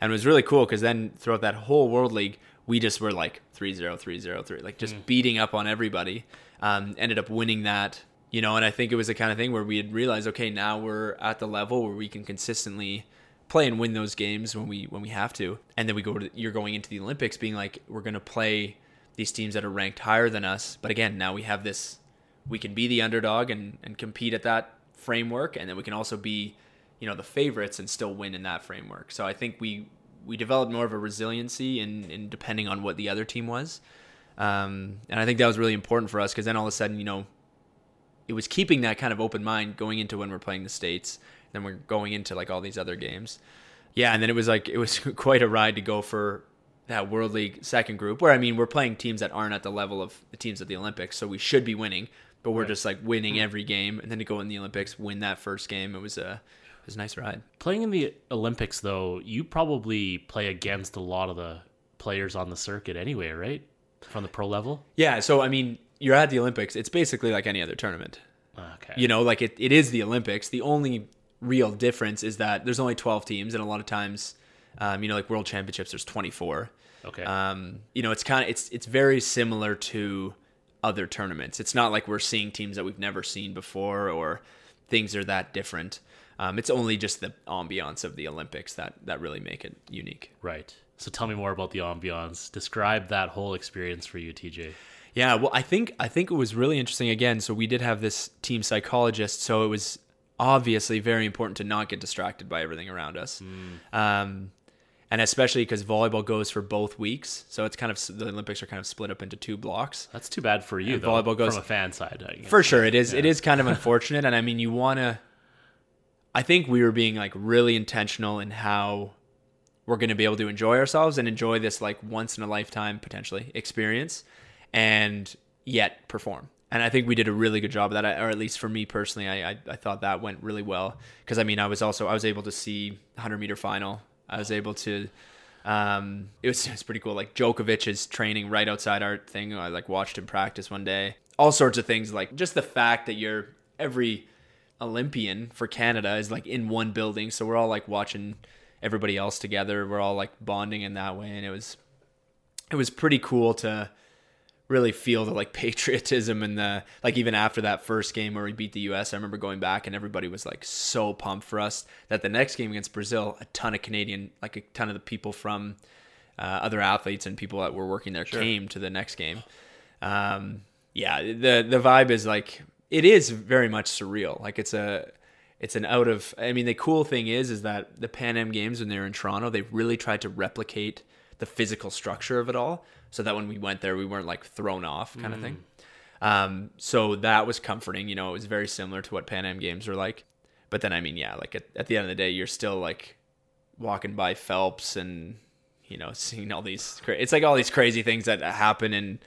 And it was really cool because then throughout that whole World League, we just were like 3 0, 3 0, 3, like just beating up on everybody. Um, ended up winning that, you know, and I think it was the kind of thing where we had realized, okay, now we're at the level where we can consistently play and win those games when we when we have to. And then we go to you're going into the Olympics being like, we're gonna play these teams that are ranked higher than us. But again, now we have this we can be the underdog and, and compete at that framework and then we can also be you know the favorites and still win in that framework so i think we we developed more of a resiliency in, in depending on what the other team was um, and i think that was really important for us because then all of a sudden you know it was keeping that kind of open mind going into when we're playing the states then we're going into like all these other games yeah and then it was like it was quite a ride to go for that world league second group where i mean we're playing teams that aren't at the level of the teams at the olympics so we should be winning but we're Right. just like winning hmm. every game and then to go in the olympics win that first game it was a it was a nice ride Playing in the Olympics, though, you probably play against a lot of the players on the circuit anyway, right? From the pro level. yeah so i mean you're at the olympics it's basically like any other tournament Okay. you know like it, it is the olympics the only real difference is that there's only 12 teams and a lot of times um, you know like world championships there's 24 okay. um, you know it's kind of it's it's very similar to other tournaments it's not like we're seeing teams that we've never seen before or things are that different um, it's only just the ambiance of the olympics that that really make it unique right. So tell me more about the ambiance. Describe that whole experience for you, TJ. Yeah, well, I think I think it was really interesting. Again, so we did have this team psychologist, so it was obviously very important to not get distracted by everything around us, um, and especially because volleyball goes for both weeks, so it's kind of the Olympics are kind of split up into two blocks. That's too bad for you, though. volleyball goes- from a fan side. I guess. For sure, it is. It is kind of unfortunate, and I mean, you want to. I think we were being like really intentional in how we're going to be able to enjoy ourselves and enjoy this like once in a lifetime potentially experience, and yet perform. And I think we did a really good job of that, or at least for me personally, I I, I thought that went really well because I mean, I was also I was able to see hundred meter final. I was able to. Um, it was, it was pretty cool. Like Djokovic is training right outside our thing. I like watched him practice one day. All sorts of things. Like just the fact that you're every Olympian for Canada is like in one building, so we're all like watching everybody else together. We're all like bonding in that way, and it was it was pretty cool to really feel the like patriotism and the like even after that first game where we beat the US I remember going back and everybody was like so pumped for us that the next game against Brazil a ton of Canadian like a ton of the people from uh, other athletes and people that were working there came to the next game. Um yeah the the vibe is like it is very much surreal. Like it's a it's an out of i mean the cool thing is is that the pan am games when they were in toronto they really tried to replicate the physical structure of it all so that when we went there we weren't like thrown off kind of thing. Um so that was comforting you know it was very similar to what pan am games were like. But then i mean yeah like at, at the end of the day you're still like walking by phelps and you know seeing all these cra- it's like all these crazy things that happen in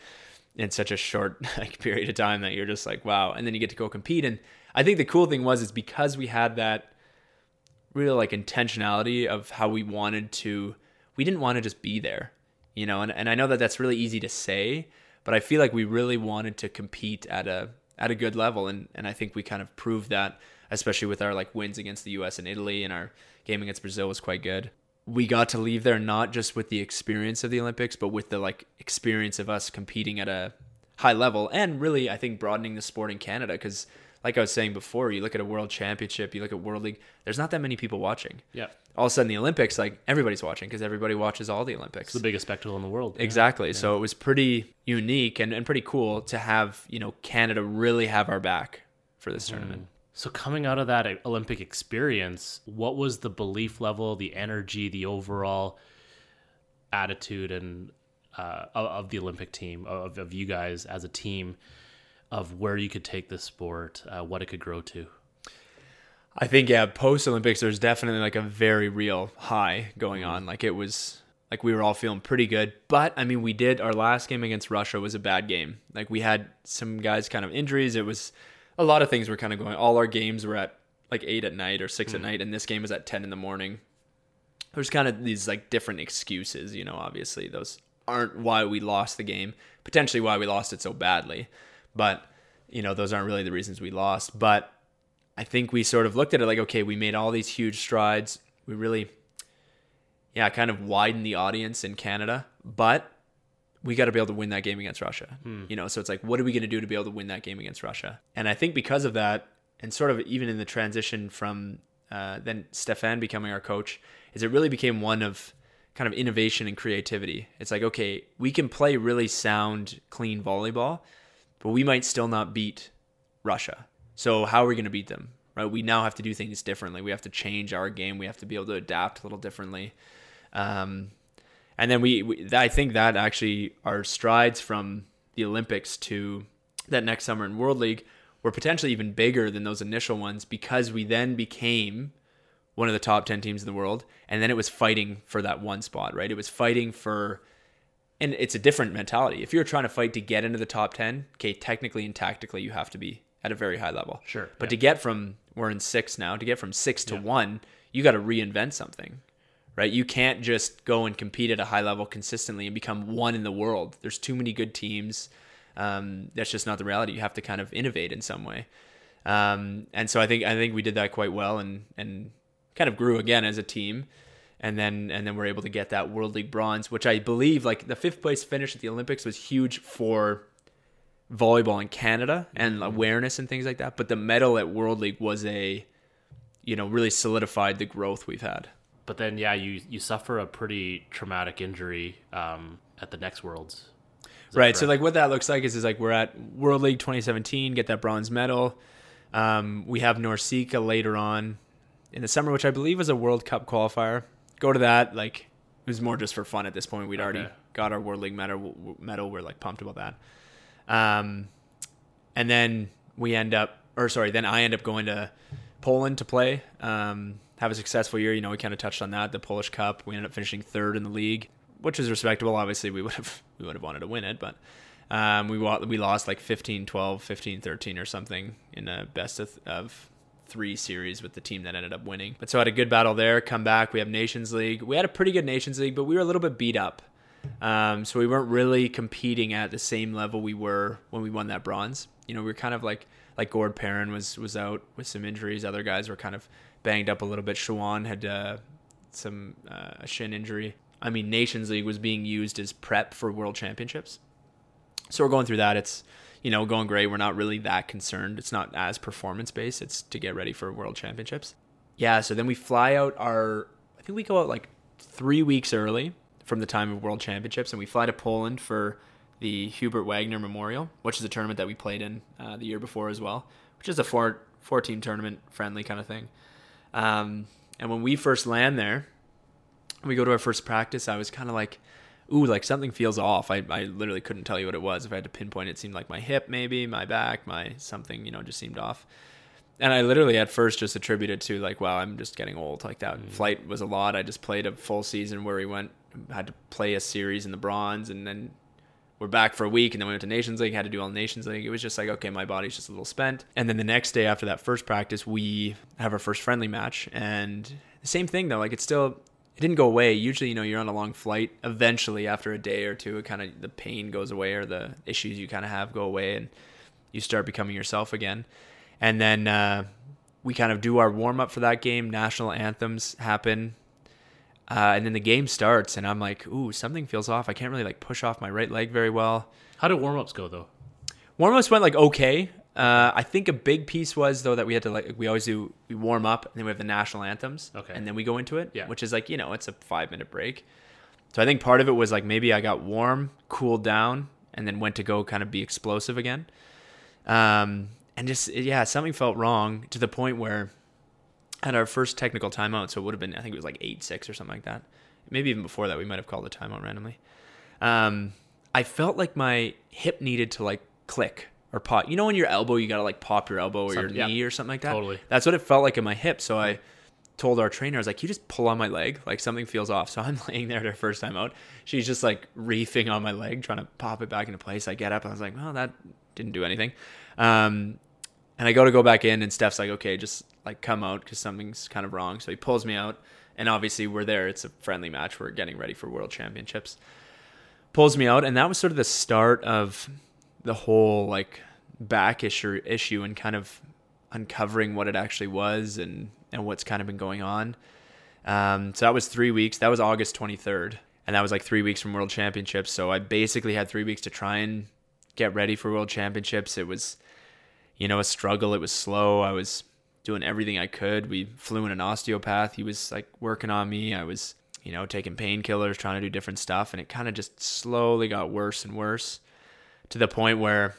in such a short like period of time that you're just like wow. And then you get to go compete. And i think the cool thing was is because we had that real like intentionality of how we wanted to we didn't want to just be there you know and, and i know that that's really easy to say but i feel like we really wanted to compete at a at a good level and and i think we kind of proved that especially with our like wins against the us and italy and our game against brazil was quite good. We got to leave there not just with the experience of the olympics but with the like experience of us competing at a high level and really i think broadening the sport in canada because like i was saying before you look at a world championship you look at world league there's not that many people watching Yeah. all of a sudden the Olympics, like everybody's watching because everybody watches all the Olympics. It's the biggest spectacle in the world. Exactly. So it was pretty unique and, and pretty cool to have, you know, Canada really have our back for this tournament. So coming out of that Olympic experience, what was the belief level, the energy, the overall attitude and uh, of, of the Olympic team, of, of you guys as a team, of where you could take this sport, uh, what it could grow to? I think, yeah, post Olympics, there's definitely like a very real high going on. Like it was like we were all feeling pretty good. But I mean, we did our last game against Russia was a bad game. Like we had some guys kind of injuries. It was a lot of things were kind of going. All our games were at like eight at night or six at night, and this game was at ten in the morning. there's kind of these like different excuses, you know, obviously those aren't why we lost the game, potentially why we lost it so badly. But, you know, those aren't really the reasons we lost. But I think we sort of looked at it like, okay, we made all these huge strides. We really, yeah, kind of widened the audience in Canada, but we got to be able to win that game against Russia. Hmm. You know, so it's like, what are we going to do to be able to win that game against Russia? And I think because of that, and sort of even in the transition from uh, then Stéphane becoming our coach, is it really became one of kind of innovation and creativity. It's like, okay, we can play really sound, clean volleyball, but we might still not beat Russia. So how are we going to beat them? Right? We now have to do things differently. We have to change our game. We have to be able to adapt a little differently. Um, and then we, we, I think that actually our strides from the Olympics to that next summer in World League were potentially even bigger than those initial ones because we then became one of the top 10 teams in the world and then it was fighting for that one spot right it was fighting for and it's a different mentality. If you're trying to fight to get into the top 10 okay technically and tactically you have to be at a very high level. Sure, but yeah. to get from we're in six now to get from six to one you got to reinvent something right? You can't just go and compete at a high level consistently and become one in the world. There's too many good teams. Um, that's just not the reality. You have to kind of innovate in some way. Um, and so I think I think we did that quite well and and kind of grew again as a team and then and then we're able to get that world league bronze which i believe like the fifth place finish at the olympics was huge for volleyball in canada and awareness and things like that but the medal at world league was a you know really solidified the growth we've had. But then, yeah, you you suffer a pretty traumatic injury um, at the next Worlds. Right so like what that looks like is, is like we're at world league 2017 get that bronze medal. Um, we have NORCECA later on in the summer which i believe is a world cup qualifier go to that like it was more just for fun at this point. We'd already got our world league medal medal. We're like pumped about that. Um, and then we end up or sorry then i end up going to poland to play um, have a successful year. You know we kind of touched on that the polish cup. We ended up finishing third in the league which is respectable. Obviously we would have we would have wanted to win it but um, we we lost like 15 12 15 13 or something in a best of, of three series with the team that ended up winning but so I had a good battle there come back we have nations league we had a pretty good nations league but we were a little bit beat up um, so we weren't really competing at the same level we were when we won that bronze. You know, we were kind of like like Gord Perrin was was out with some injuries. Other guys were kind of banged up a little bit. Shawan had uh, some uh, a shin injury. I mean, Nations League was being used as prep for World Championships. So we're going through that. It's you know going great. We're not really that concerned. It's not as performance based. It's to get ready for World Championships. Yeah. So then we fly out our. I think we go out like three weeks early from the time of World Championships, and we fly to Poland for the Hubert Wagner Memorial, which is a tournament that we played in uh, the year before as well, which is a four four team tournament friendly kind of thing. Um, and when we first land there, we go to our first practice. I was kind of like, ooh, like something feels off. I, I literally couldn't tell you what it was. If I had to pinpoint it, seemed like my hip, maybe my back, my something, you know, just seemed off. And I literally at first just attributed to like, wow, I'm just getting old. Like that mm-hmm. flight was a lot. I just played a full season where we went, had to play a series in the bronze, and then we're back for a week, and then we went to Nations League, had to do all Nations League. It was just like, okay, my body's just a little spent. And then the next day after that first practice, we have our first friendly match, and the same thing though, like it's still. It didn't go away. Usually, you know, you're on a long flight. Eventually, after a day or two, it kind of the pain goes away or the issues you kind of have go away, and you start becoming yourself again. And then uh, we kind of do our warm up for that game. National anthems happen, uh, and then the game starts, and I'm like, "Ooh, something feels off. I can't really like push off my right leg very well." How did warm ups go though? Warm ups went like okay. Uh, I think a big piece was though that we had to like we always do we warm up and then we have the national anthems. Okay. And then we go into it. Yeah. Which is like you know it's a five minute break. So I think part of it was like maybe I got warm, cooled down, and then went to go kind of be explosive again. Um, and just yeah, something felt wrong to the point where at our first technical timeout, so it would have been I think it was like eight six or something like that. Maybe even before that, we might have called a timeout randomly. Um, I felt like my hip needed to like click or pop. You know, when your elbow, you gotta like pop your elbow or your Something- yeah. knee or something like that. Totally. That's what it felt like in my hip. So I told our trainer, I was like, "You just pull on my leg, like something feels off." So I'm laying there at her first time out. She's just like reefing on my leg, trying to pop it back into place. I get up, and I was like, "Well, that didn't do anything." Um, and I go to go back in, and Steph's like, "Okay, just like come out because something's kind of wrong." So he pulls me out, and obviously we're there. It's a friendly match. We're getting ready for World Championships. Pulls me out, and that was sort of the start of the whole like back issue issue and kind of uncovering what it actually was and and what's kind of been going on. Um, so that was three weeks. That was August 23rd, and that was like three weeks from World Championships. So I basically had three weeks to try and get ready for World Championships. It was, you know, a struggle. It was slow. I was doing everything I could. We flew in an osteopath. He was like working on me. I was, you know, taking painkillers, trying to do different stuff, and it kind of just slowly got worse and worse to the point where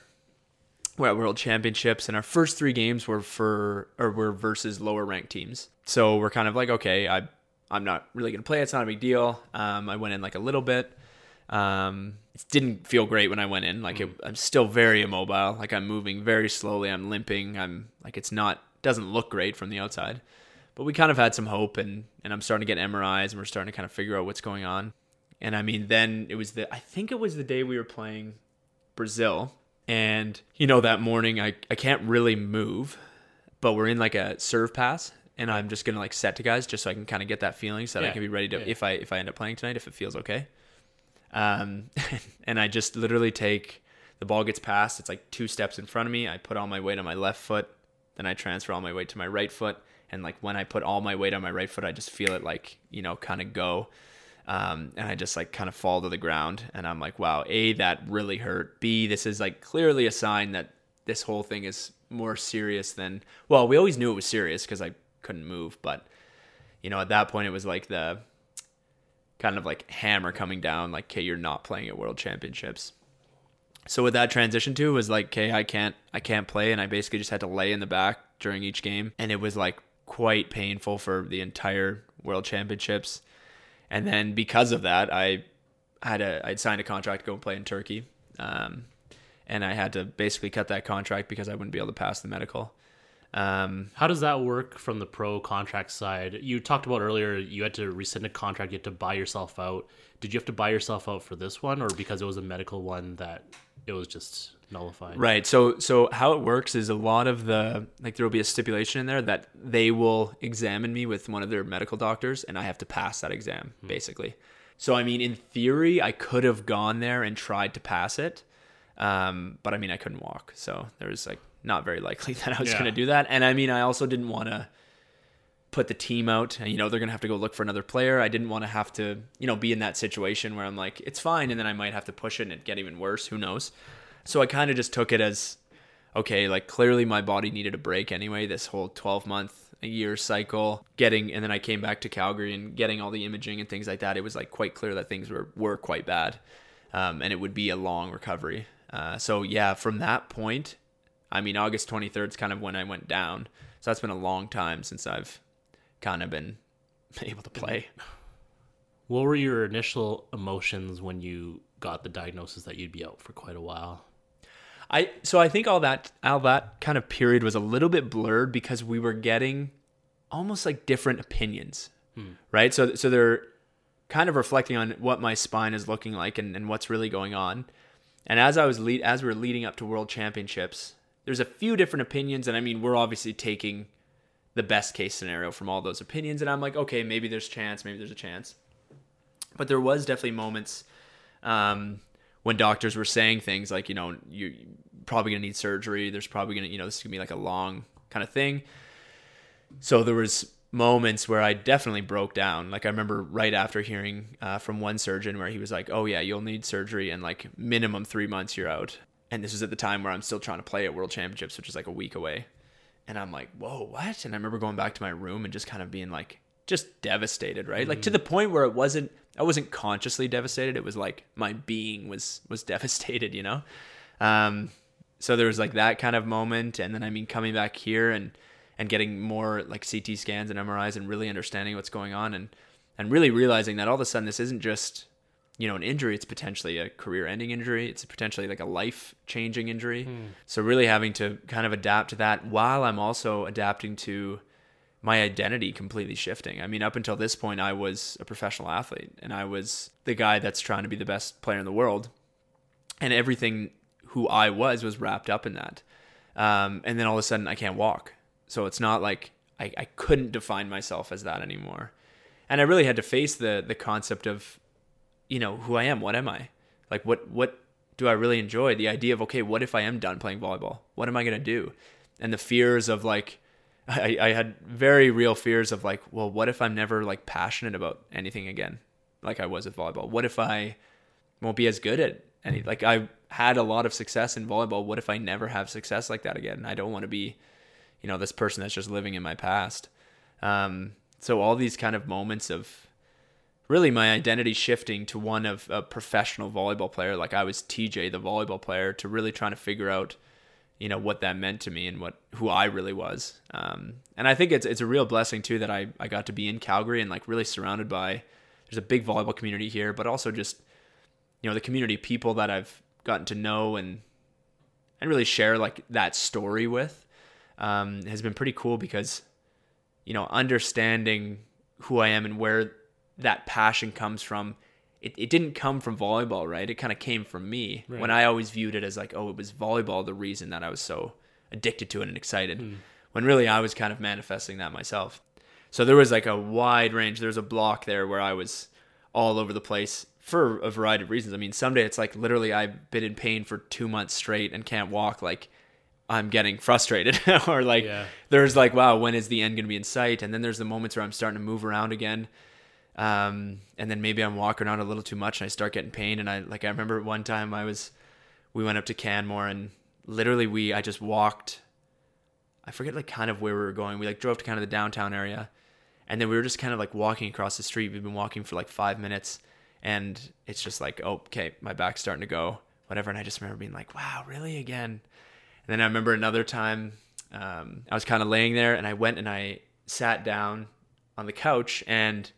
we're at World Championships, and our first three games were for or were versus lower ranked teams. So we're kind of like, okay, I I'm not really gonna play. It's not a big deal. Um, I went in like a little bit. Um, it didn't feel great when I went in. Like it, I'm still very immobile. Like I'm moving very slowly. I'm limping. I'm like it's not doesn't look great from the outside. But we kind of had some hope, and and I'm starting to get MRIs, and we're starting to kind of figure out what's going on. And I mean, then it was the I think it was the day we were playing Brazil, and you know that morning I I can't really move, but we're in like a serve pass, and I'm just gonna like set to guys just so I can kind of get that feeling so that Yeah, I can be ready to yeah. if I if I end up playing tonight if it feels okay. Um, and I just literally take the ball gets passed. It's like two steps in front of me. I put all my weight on my left foot, then I transfer all my weight to my right foot. And like when I put all my weight on my right foot, I just feel it like you know kind of go. Um, and I just like kind of fall to the ground, and I'm like, wow, a that really hurt. B this is like clearly a sign that this whole thing is more serious than well, we always knew it was serious because I couldn't move, but you know at that point it was like the kind of like hammer coming down, like, okay, you're not playing at World Championships. So what that transition to was like, okay, I can't, I can't play, and I basically just had to lay in the back during each game, and it was like quite painful for the entire World Championships. And then because of that, I had a, I'd signed a contract to go and play in Turkey, um, and I had to basically cut that contract because I wouldn't be able to pass the medical. Um, How does that work from the pro contract side? You talked about earlier you had to rescind a contract, you had to buy yourself out. Did you have to buy yourself out for this one, or because it was a medical one that it was just nullified? Right. So so how it works is a lot of the like there will be a stipulation in there that they will examine me with one of their medical doctors and I have to pass that exam basically. So I mean in theory I could have gone there and tried to pass it. Um, but I mean I couldn't walk. So there's like not very likely that I was Yeah. going to do that. And I mean I also didn't want to put the team out and you know they're going to have to go look for another player. I didn't want to have to, you know, be in that situation where I'm like it's fine and then I might have to push it and it get even worse, who knows. So I kind of just took it as okay, like clearly my body needed a break anyway, this whole 12 month, a year cycle, getting, and then I came back to Calgary and getting all the imaging and things like that. It was like quite clear that things were, were quite bad. Um, and it would be a long recovery. Uh, so yeah, from that point, I mean, August 23rd is kind of when I went down. So that's been a long time since I've kind of been able to play. What were your initial emotions when you got the diagnosis that you'd be out for quite a while? I so I think all that all that kind of period was a little bit blurred because we were getting almost like different opinions, right? So so they're kind of reflecting on what my spine is looking like and, and what's really going on. And as I was lead as we were leading up to World Championships, there's a few different opinions, and I mean we're obviously taking the best case scenario from all those opinions, and I'm like, okay, maybe there's chance, maybe there's a chance. But there was definitely moments um, when doctors were saying things like, you know, you're probably gonna need surgery. There's probably gonna, you know, this is gonna be like a long kind of thing. So there was moments where I definitely broke down. Like I remember right after hearing uh, from one surgeon where he was like, "Oh yeah, you'll need surgery and like minimum three months you're out." And this was at the time where I'm still trying to play at World Championships, which is like a week away. And I'm like, "Whoa, what?" And I remember going back to my room and just kind of being like, just devastated, right? Like to the point where it wasn't I wasn't consciously devastated. It was like my being was was devastated, you know. Um, so there was like that kind of moment, and then I mean coming back here and and getting more like CT scans and MRIs and really understanding what's going on and and really realizing that all of a sudden this isn't just you know an injury. It's potentially a career ending injury. It's potentially like a life changing injury so really having to kind of adapt to that while i'm also adapting to my identity completely shifting i mean up until this point i was a professional athlete and i was the guy that's trying to be the best player in the world and everything who i was was wrapped up in that um, and then all of a sudden i can't walk so it's not like I, I couldn't define myself as that anymore and I really had to face the the concept of, you know, who I am. What am I? Like, what what do I really enjoy? The idea of okay, what if I am done playing volleyball? What am I gonna do? And the fears of like, I, I had very real fears of like, well, what if I'm never like passionate about anything again, like I was with volleyball? What if I won't be as good at any? Like I had a lot of success in volleyball. What if I never have success like that again? I don't want to be, you know, this person that's just living in my past. Um, so all these kind of moments of really my identity shifting to one of a professional volleyball player, like I was TJ, the volleyball player, to really trying to figure out, you know, what that meant to me and what who I really was. Um, and I think it's it's a real blessing too that I I got to be in Calgary and like really surrounded by. There's a big volleyball community here, but also just you know the community people that I've gotten to know and and really share like that story with um, has been pretty cool because you know understanding who I am and where that passion comes from. It, it didn't come from volleyball, right? It kind of came from me Right. when I always viewed it as like, oh, it was volleyball the reason that I was so addicted to it and excited. Hmm. When really I was kind of manifesting that myself. So there was like a wide range. There was a block there where I was all over the place for a variety of reasons. I mean, someday it's like literally I've been in pain for two months straight and can't walk. Like I'm getting frustrated, or like Yeah. there's like, wow, when is the end going to be in sight? And then there's the moments where I'm starting to move around again. Um, and then maybe I'm walking around a little too much and I start getting pain. And I like I remember one time I was, we went up to Canmore and literally we I just walked. I forget like kind of where we were going. We like drove to kind of the downtown area, and then we were just kind of like walking across the street. We've been walking for like five minutes, and it's just like, oh, okay, my back's starting to go, whatever. And I just remember being like, wow, really again. And then I remember another time, um, I was kind of laying there, and I went and I sat down on the couch, and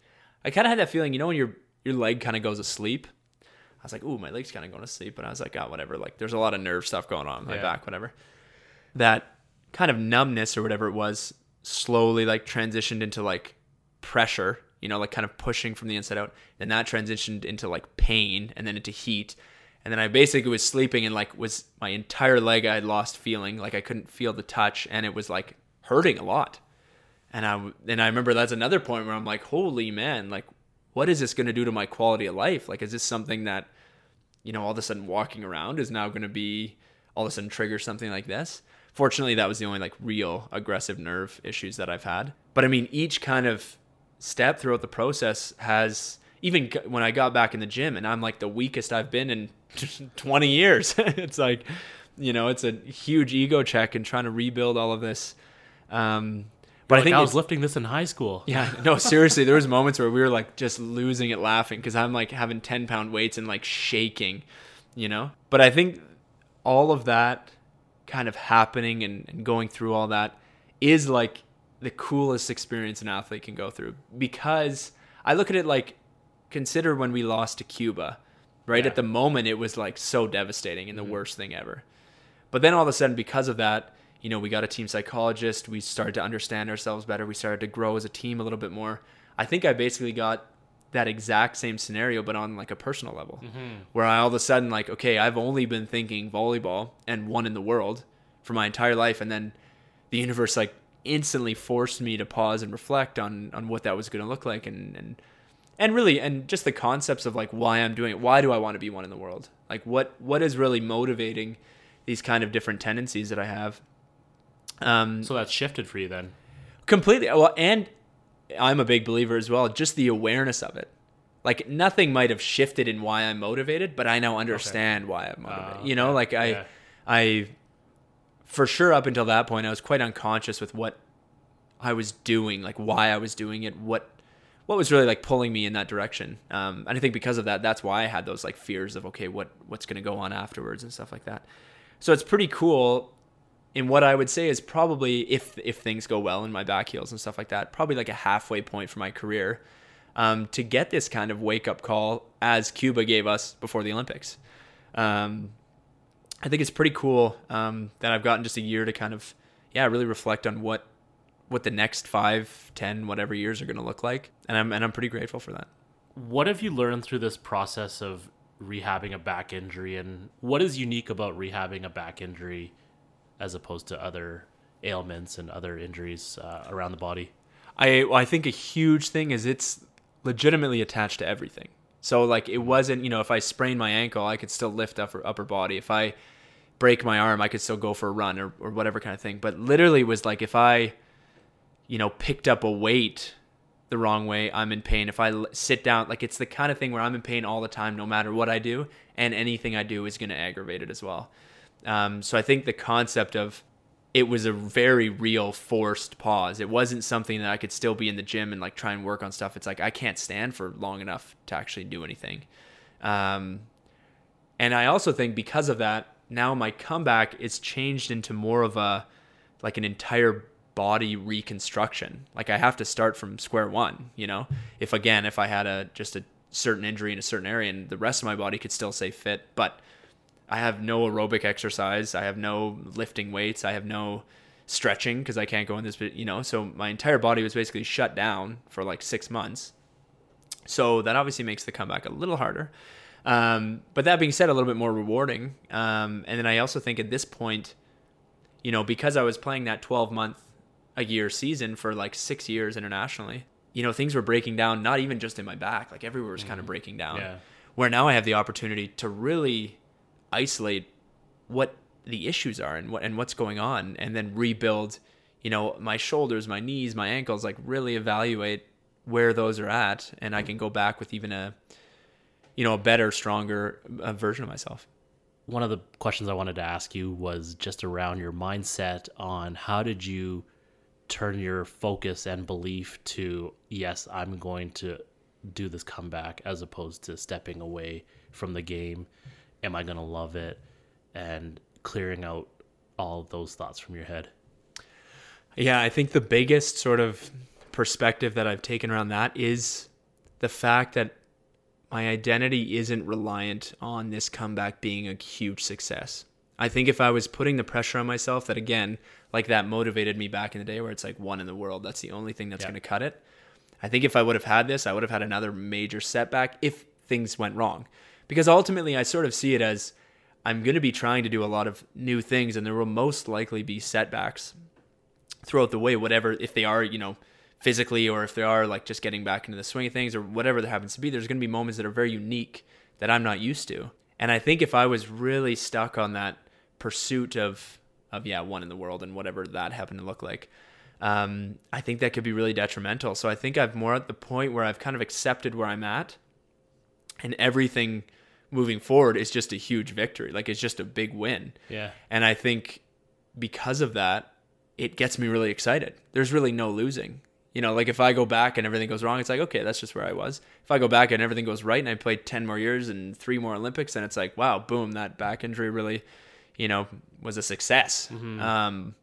I kind of had that feeling, you know, when your your leg kind of goes asleep. I was like, ooh, my leg's kind of going to sleep, and I was like, oh, whatever. Like, there's a lot of nerve stuff going on in my Yeah. back, whatever. That kind of numbness or whatever it was slowly like transitioned into like pressure, you know, like kind of pushing from the inside out. and that transitioned into like pain and then into heat. And then I basically was sleeping and like was my entire leg I had lost feeling, like I couldn't feel the touch and it was like hurting a lot. And I and I remember that's another point where I'm like, holy man, like what is this going to do to my quality of life? Like is this something that you know all of a sudden walking around is now going to be all of a sudden trigger something like this? Fortunately, that was the only like real aggressive nerve issues that I've had. But I mean, each kind of step throughout the process has even when I got back in the gym and I'm like the weakest I've been in 20 years. it's like, you know, it's a huge ego check and trying to rebuild all of this. Um, but Like, I think I was lifting this in high school. yeah, no, seriously, there was moments where we were like just losing it laughing because I'm like having 10 pound weights and like shaking, you know? But I think all of that kind of happening and, and going through all that is like the coolest experience an athlete can go through because I look at it like consider when we lost to Cuba, right? Yeah. At the moment, it was like so devastating and the mm-hmm. worst thing ever. But then all of a sudden, because of that, you know, we got a team psychologist. We started to understand ourselves better. We started to grow as a team a little bit more. I think I basically got that exact same scenario, but on like a personal level, mm-hmm. where I all of a sudden like, okay, I've only been thinking volleyball and one in the world for my entire life, and then the universe like instantly forced me to pause and reflect on on what that was going to look like, and and and really and just the concepts of like why I'm doing it. Why do I want to be one in the world? Like what what is really motivating these kind of different tendencies that I have? Um, So that's shifted for you then. completely. Well and i'm a big believer as well just the awareness of it. Like nothing might have shifted in why i'm motivated but i now understand why i'm motivated. Ah, you know like i Yeah. i for sure up until that point i was quite unconscious with what i was doing like why i was doing it what what was really like pulling me in that direction. Um, and i think because of that that's why i had those like fears of okay what what's going to go on afterwards and stuff like that. So it's pretty cool in what I would say is probably if if things go well in my back heels and stuff like that, probably like a halfway point for my career um, to get this kind of wake up call as Cuba gave us before the Olympics. Um, I think it's pretty cool um, that I've gotten just a year to kind of yeah really reflect on what what the next five, ten, whatever years are going to look like, and I'm and I'm pretty grateful for that. What have you learned through this process of rehabbing a back injury, and what is unique about rehabbing a back injury as opposed to other ailments and other injuries uh, around the body? I well, I think a huge thing is it's legitimately attached to everything. So like it wasn't, you know, if I sprain my ankle, I could still lift upper upper body. If I break my arm, I could still go for a run or, or whatever kind of thing. But literally was like if I, you know, picked up a weight the wrong way, I'm in pain. If I sit down, like it's the kind of thing where I'm in pain all the time, no matter what I do, and anything I do is going to aggravate it as well. Um, so I think the concept of it was a very real forced pause. It wasn't something that I could still be in the gym and like try and work on stuff. It's like I can't stand for long enough to actually do anything. Um, and I also think because of that, now my comeback is changed into more of a like an entire body reconstruction. Like I have to start from square one, you know? If again, if I had a just a certain injury in a certain area and the rest of my body could still stay fit, but I have no aerobic exercise, I have no lifting weights, I have no stretching because I can't go in this, you know, so my entire body was basically shut down for like 6 months. So that obviously makes the comeback a little harder. Um, but that being said, a little bit more rewarding. Um, and then I also think at this point, you know, because I was playing that 12 month a year season for like six years internationally, you know, things were breaking down, not even just in my back, like everywhere was kind of breaking down. Yeah. Where now I have the opportunity to really isolate what the issues are and what and what's going on and then rebuild, you know, my shoulders, my knees, my ankles, like really evaluate where those are at and I can go back with even a you know, a better, stronger uh, version of myself. One of the questions I wanted to ask you was just around your mindset on how did you turn your focus and belief to yes, I'm going to do this comeback as opposed to stepping away from the game. Am I going to love it? And clearing out all those thoughts from your head. Yeah, I think the biggest sort of perspective that I've taken around that is the fact that my identity isn't reliant on this comeback being a huge success. I think if I was putting the pressure on myself, that again, like that motivated me back in the day where it's like one in the world, that's the only thing that's Yeah. going to cut it. I think if I would have had this, I would have had another major setback if things went wrong. Because ultimately, I sort of see it as I'm going to be trying to do a lot of new things, and there will most likely be setbacks throughout the way, whatever, if they are, you know, physically or if they are like just getting back into the swing of things or whatever that happens to be, there's going to be moments that are very unique that I'm not used to. And I think if I was really stuck on that pursuit of, of yeah, one in the world and whatever that happened to look like, um, I think that could be really detrimental. So I think I've more at the point where I've kind of accepted where I'm at and everything moving forward is just a huge victory. Like it's just a big win. Yeah. And I think because of that, it gets me really excited. There's really no losing. You know, like if I go back and everything goes wrong, it's like, okay, that's just where I was. If I go back and everything goes right and I play 10 more years and three more Olympics, then it's like, wow, boom, that back injury really, you know, was a success. Um,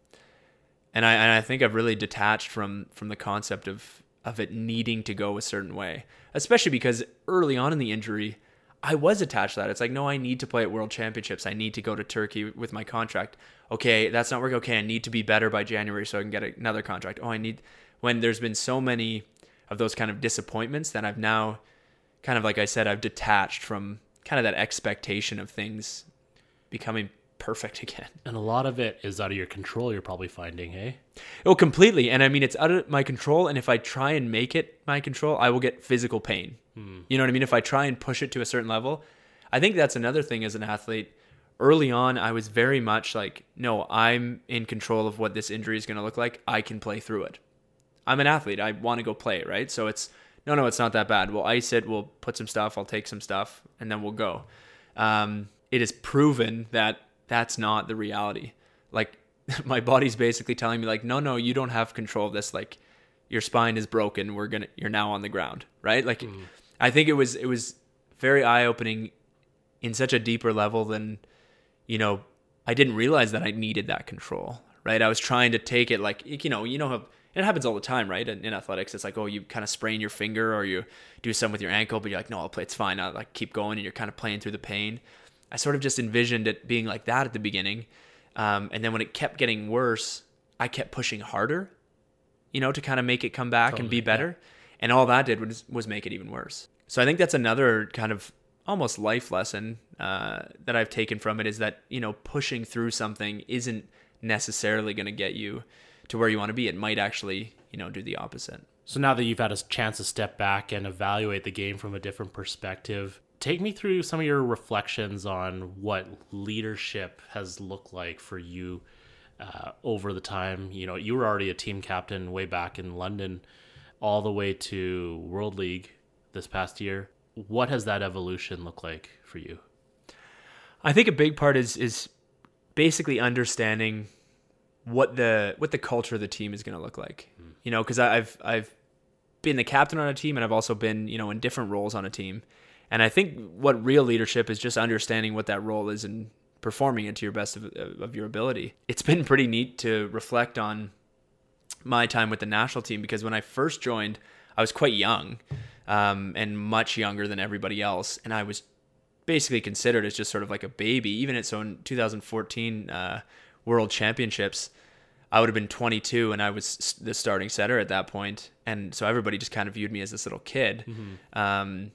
and I, and I think I've really detached from, from the concept of, of it needing to go a certain way, especially because early on in the injury, I was attached to that. It's like, no, I need to play at World Championships. I need to go to Turkey with my contract. Okay, that's not working. Okay, I need to be better by January so I can get another contract. Oh, I need. When there's been so many of those kind of disappointments, that I've now, kind of like I said, I've detached from kind of that expectation of things becoming perfect again. And a lot of it is out of your control, you're probably finding, hey? Oh, completely. And I mean, it's out of my control. And if I try and make it my control, I will get physical pain. You know what I mean? If I try and push it to a certain level, I think that's another thing as an athlete. Early on, I was very much like, no, I'm in control of what this injury is going to look like. I can play through it. I'm an athlete. I want to go play, right? So it's, no, no, it's not that bad. We'll ice it. We'll put some stuff. I'll take some stuff and then we'll go. Um, it is proven that that's not the reality. Like my body's basically telling me like, no, no, you don't have control of this. Like your spine is broken. We're going to, you're now on the ground, right? Like mm. I think it was, it was very eye opening in such a deeper level than, you know, I didn't realize that I needed that control, right? I was trying to take it like, you know, you know how it happens all the time, right? In, in athletics, it's like, oh, you kind of sprain your finger or you do something with your ankle, but you're like, no, I'll play, it's fine. I'll like keep going, and you're kind of playing through the pain. I sort of just envisioned it being like that at the beginning, um, and then when it kept getting worse, I kept pushing harder, you know, to kind of make it come back and be better, and all that did was was make it even worse. So I think that's another kind of almost life lesson uh, that I've taken from it is that you know pushing through something isn't necessarily going to get you to where you want to be. It might actually you know do the opposite. So now that you've had a chance to step back and evaluate the game from a different perspective, take me through some of your reflections on what leadership has looked like for you uh, over the time. You know, you were already a team captain way back in London, all the way to World League this past year. What has that evolution looked like for you? I think a big part is is basically understanding what the what the culture of the team is going to look like. Mm. You know, because I've I've been the captain on a team and I've also been you know in different roles on a team, and I think what real leadership is just understanding what that role is and performing it to your best of, of your ability. It's been pretty neat to reflect on my time with the national team because when I first joined, I was quite young um, and much younger than everybody else, and I was basically considered as just sort of like a baby. Even at so in 2014 uh, World Championships, I would have been 22 and I was the starting setter at that point, and so everybody just kind of viewed me as this little kid. Mm-hmm. Um,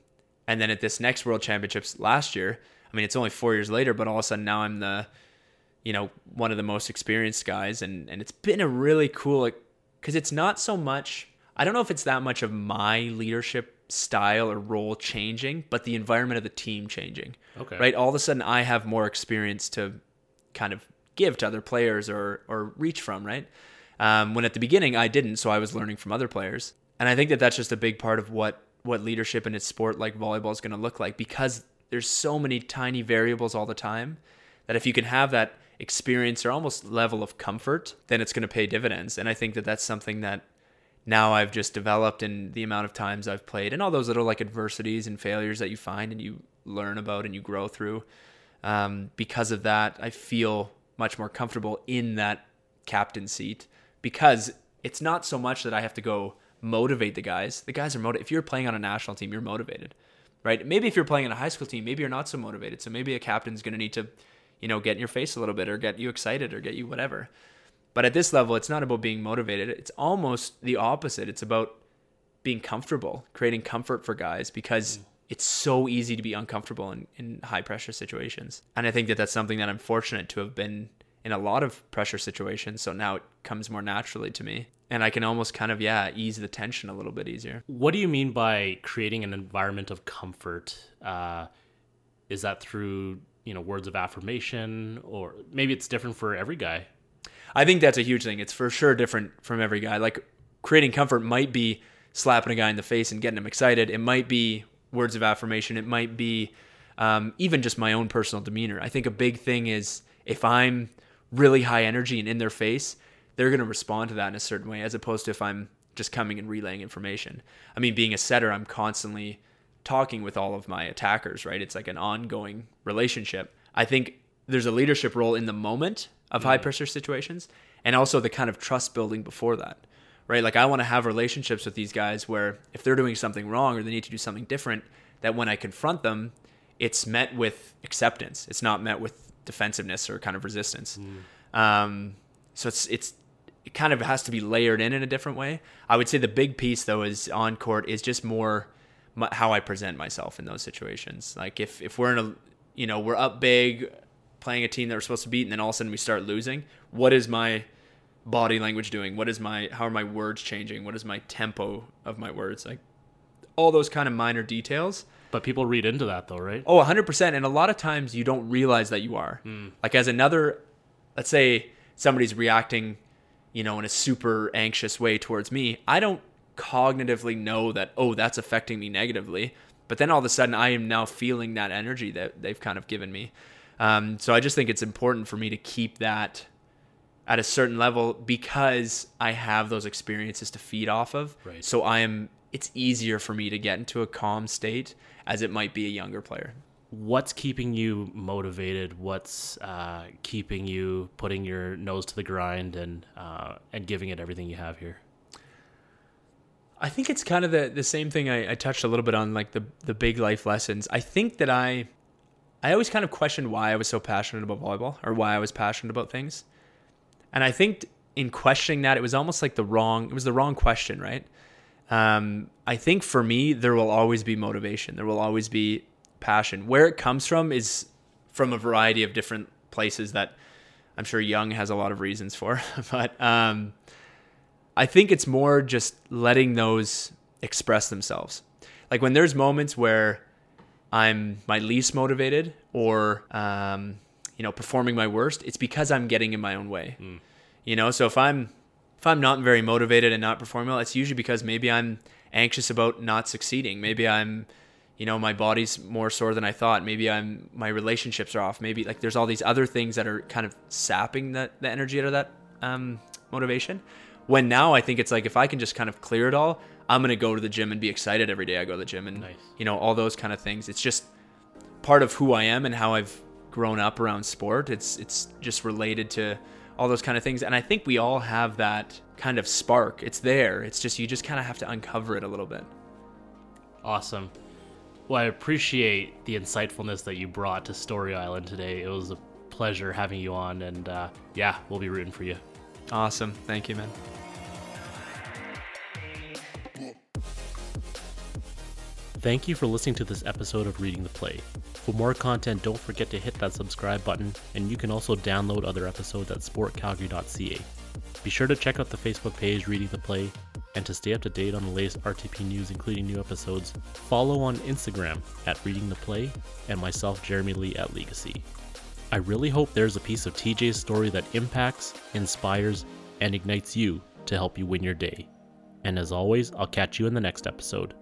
and then at this next World Championships last year, I mean, it's only four years later, but all of a sudden now I'm the, you know, one of the most experienced guys, and and it's been a really cool, because it's not so much. I don't know if it's that much of my leadership style or role changing, but the environment of the team changing. Okay. Right. All of a sudden, I have more experience to kind of give to other players or or reach from. Right. Um, when at the beginning I didn't, so I was learning from other players, and I think that that's just a big part of what what leadership in its sport like volleyball is going to look like because there's so many tiny variables all the time that if you can have that experience or almost level of comfort, then it's going to pay dividends. And I think that that's something that now I've just developed in the amount of times I've played and all those little like adversities and failures that you find and you learn about and you grow through. Um, because of that, I feel much more comfortable in that captain seat because it's not so much that I have to go motivate the guys. The guys are motivated. If you're playing on a national team, you're motivated, right? Maybe if you're playing in a high school team, maybe you're not so motivated. So maybe a captain's going to need to, you know, get in your face a little bit or get you excited or get you whatever. But at this level, it's not about being motivated. It's almost the opposite. It's about being comfortable, creating comfort for guys because mm. it's so easy to be uncomfortable in, in high pressure situations. And I think that that's something that I'm fortunate to have been in a lot of pressure situations. So now it comes more naturally to me. And I can almost kind of, yeah, ease the tension a little bit easier. What do you mean by creating an environment of comfort? Uh, is that through, you know, words of affirmation or maybe it's different for every guy? I think that's a huge thing. It's for sure different from every guy. Like creating comfort might be slapping a guy in the face and getting him excited. It might be words of affirmation. It might be um, even just my own personal demeanor. I think a big thing is if I'm really high energy and in their face, they're going to respond to that in a certain way, as opposed to if I'm just coming and relaying information. I mean, being a setter, I'm constantly talking with all of my attackers, right? It's like an ongoing relationship. I think there's a leadership role in the moment of high mm-hmm. pressure situations and also the kind of trust building before that right like i want to have relationships with these guys where if they're doing something wrong or they need to do something different that when i confront them it's met with acceptance it's not met with defensiveness or kind of resistance. Mm. um, so it's it's it kind of has to be layered in in a different way. I would say the big piece though is on court is just more how i present myself in those situations. Like if if we're in a you know we're up big playing a team that we're supposed to beat and then all of a sudden we start losing what is my body language doing? What is my how are my words changing? What is my tempo of my words? Like all those kind of minor details but people read into that though right oh 100% and a lot of times you don't realize that you are mm. like as another let's say somebody's reacting you know in a super anxious way towards me i don't cognitively know that oh that's affecting me negatively but then all of a sudden i am now feeling that energy that they've kind of given me um, so I just think it's important for me to keep that at a certain level because I have those experiences to feed off of. Right. So I am. It's easier for me to get into a calm state as it might be a younger player. What's keeping you motivated? What's uh, keeping you putting your nose to the grind and uh, and giving it everything you have here? I think it's kind of the the same thing I, I touched a little bit on, like the the big life lessons. I think that I I always kind of questioned why I was so passionate about volleyball or why I was passionate about things. And I think in questioning that, it was almost like the wrong, it was the wrong question, right? Um, I think for me, there will always be motivation. There will always be passion. Where it comes from is from a variety of different places that I'm sure Jung has a lot of reasons for. but um, I think it's more just letting those express themselves. Like when there's moments where I'm my least motivated or um, you know performing my worst, it's because I'm getting in my own way. Mm. You know, so if I'm if I'm not very motivated and not performing well, it's usually because maybe I'm anxious about not succeeding. Maybe I'm you know my body's more sore than I thought. Maybe I'm my relationships are off. Maybe like there's all these other things that are kind of sapping that the energy out of that um, motivation. When now I think it's like if I can just kind of clear it all, I'm gonna go to the gym and be excited every day I go to the gym and nice. you know all those kind of things. It's just part of who I am and how I've grown up around sport. It's it's just related to all those kind of things. And I think we all have that kind of spark. It's there. It's just you just kind of have to uncover it a little bit. Awesome. Well, I appreciate the insightfulness that you brought to Story Island today. It was a pleasure having you on, and uh, yeah, we'll be rooting for you. Awesome. Thank you, man. Thank you for listening to this episode of Reading the Play. For more content, don't forget to hit that subscribe button, and you can also download other episodes at sportcalgary.ca. Be sure to check out the Facebook page Reading the Play and to stay up to date on the latest RTP news, including new episodes, follow on Instagram at Reading the Play and myself, Jeremy Lee, at Legacy. I really hope there's a piece of TJ's story that impacts, inspires, and ignites you to help you win your day. And as always, I'll catch you in the next episode.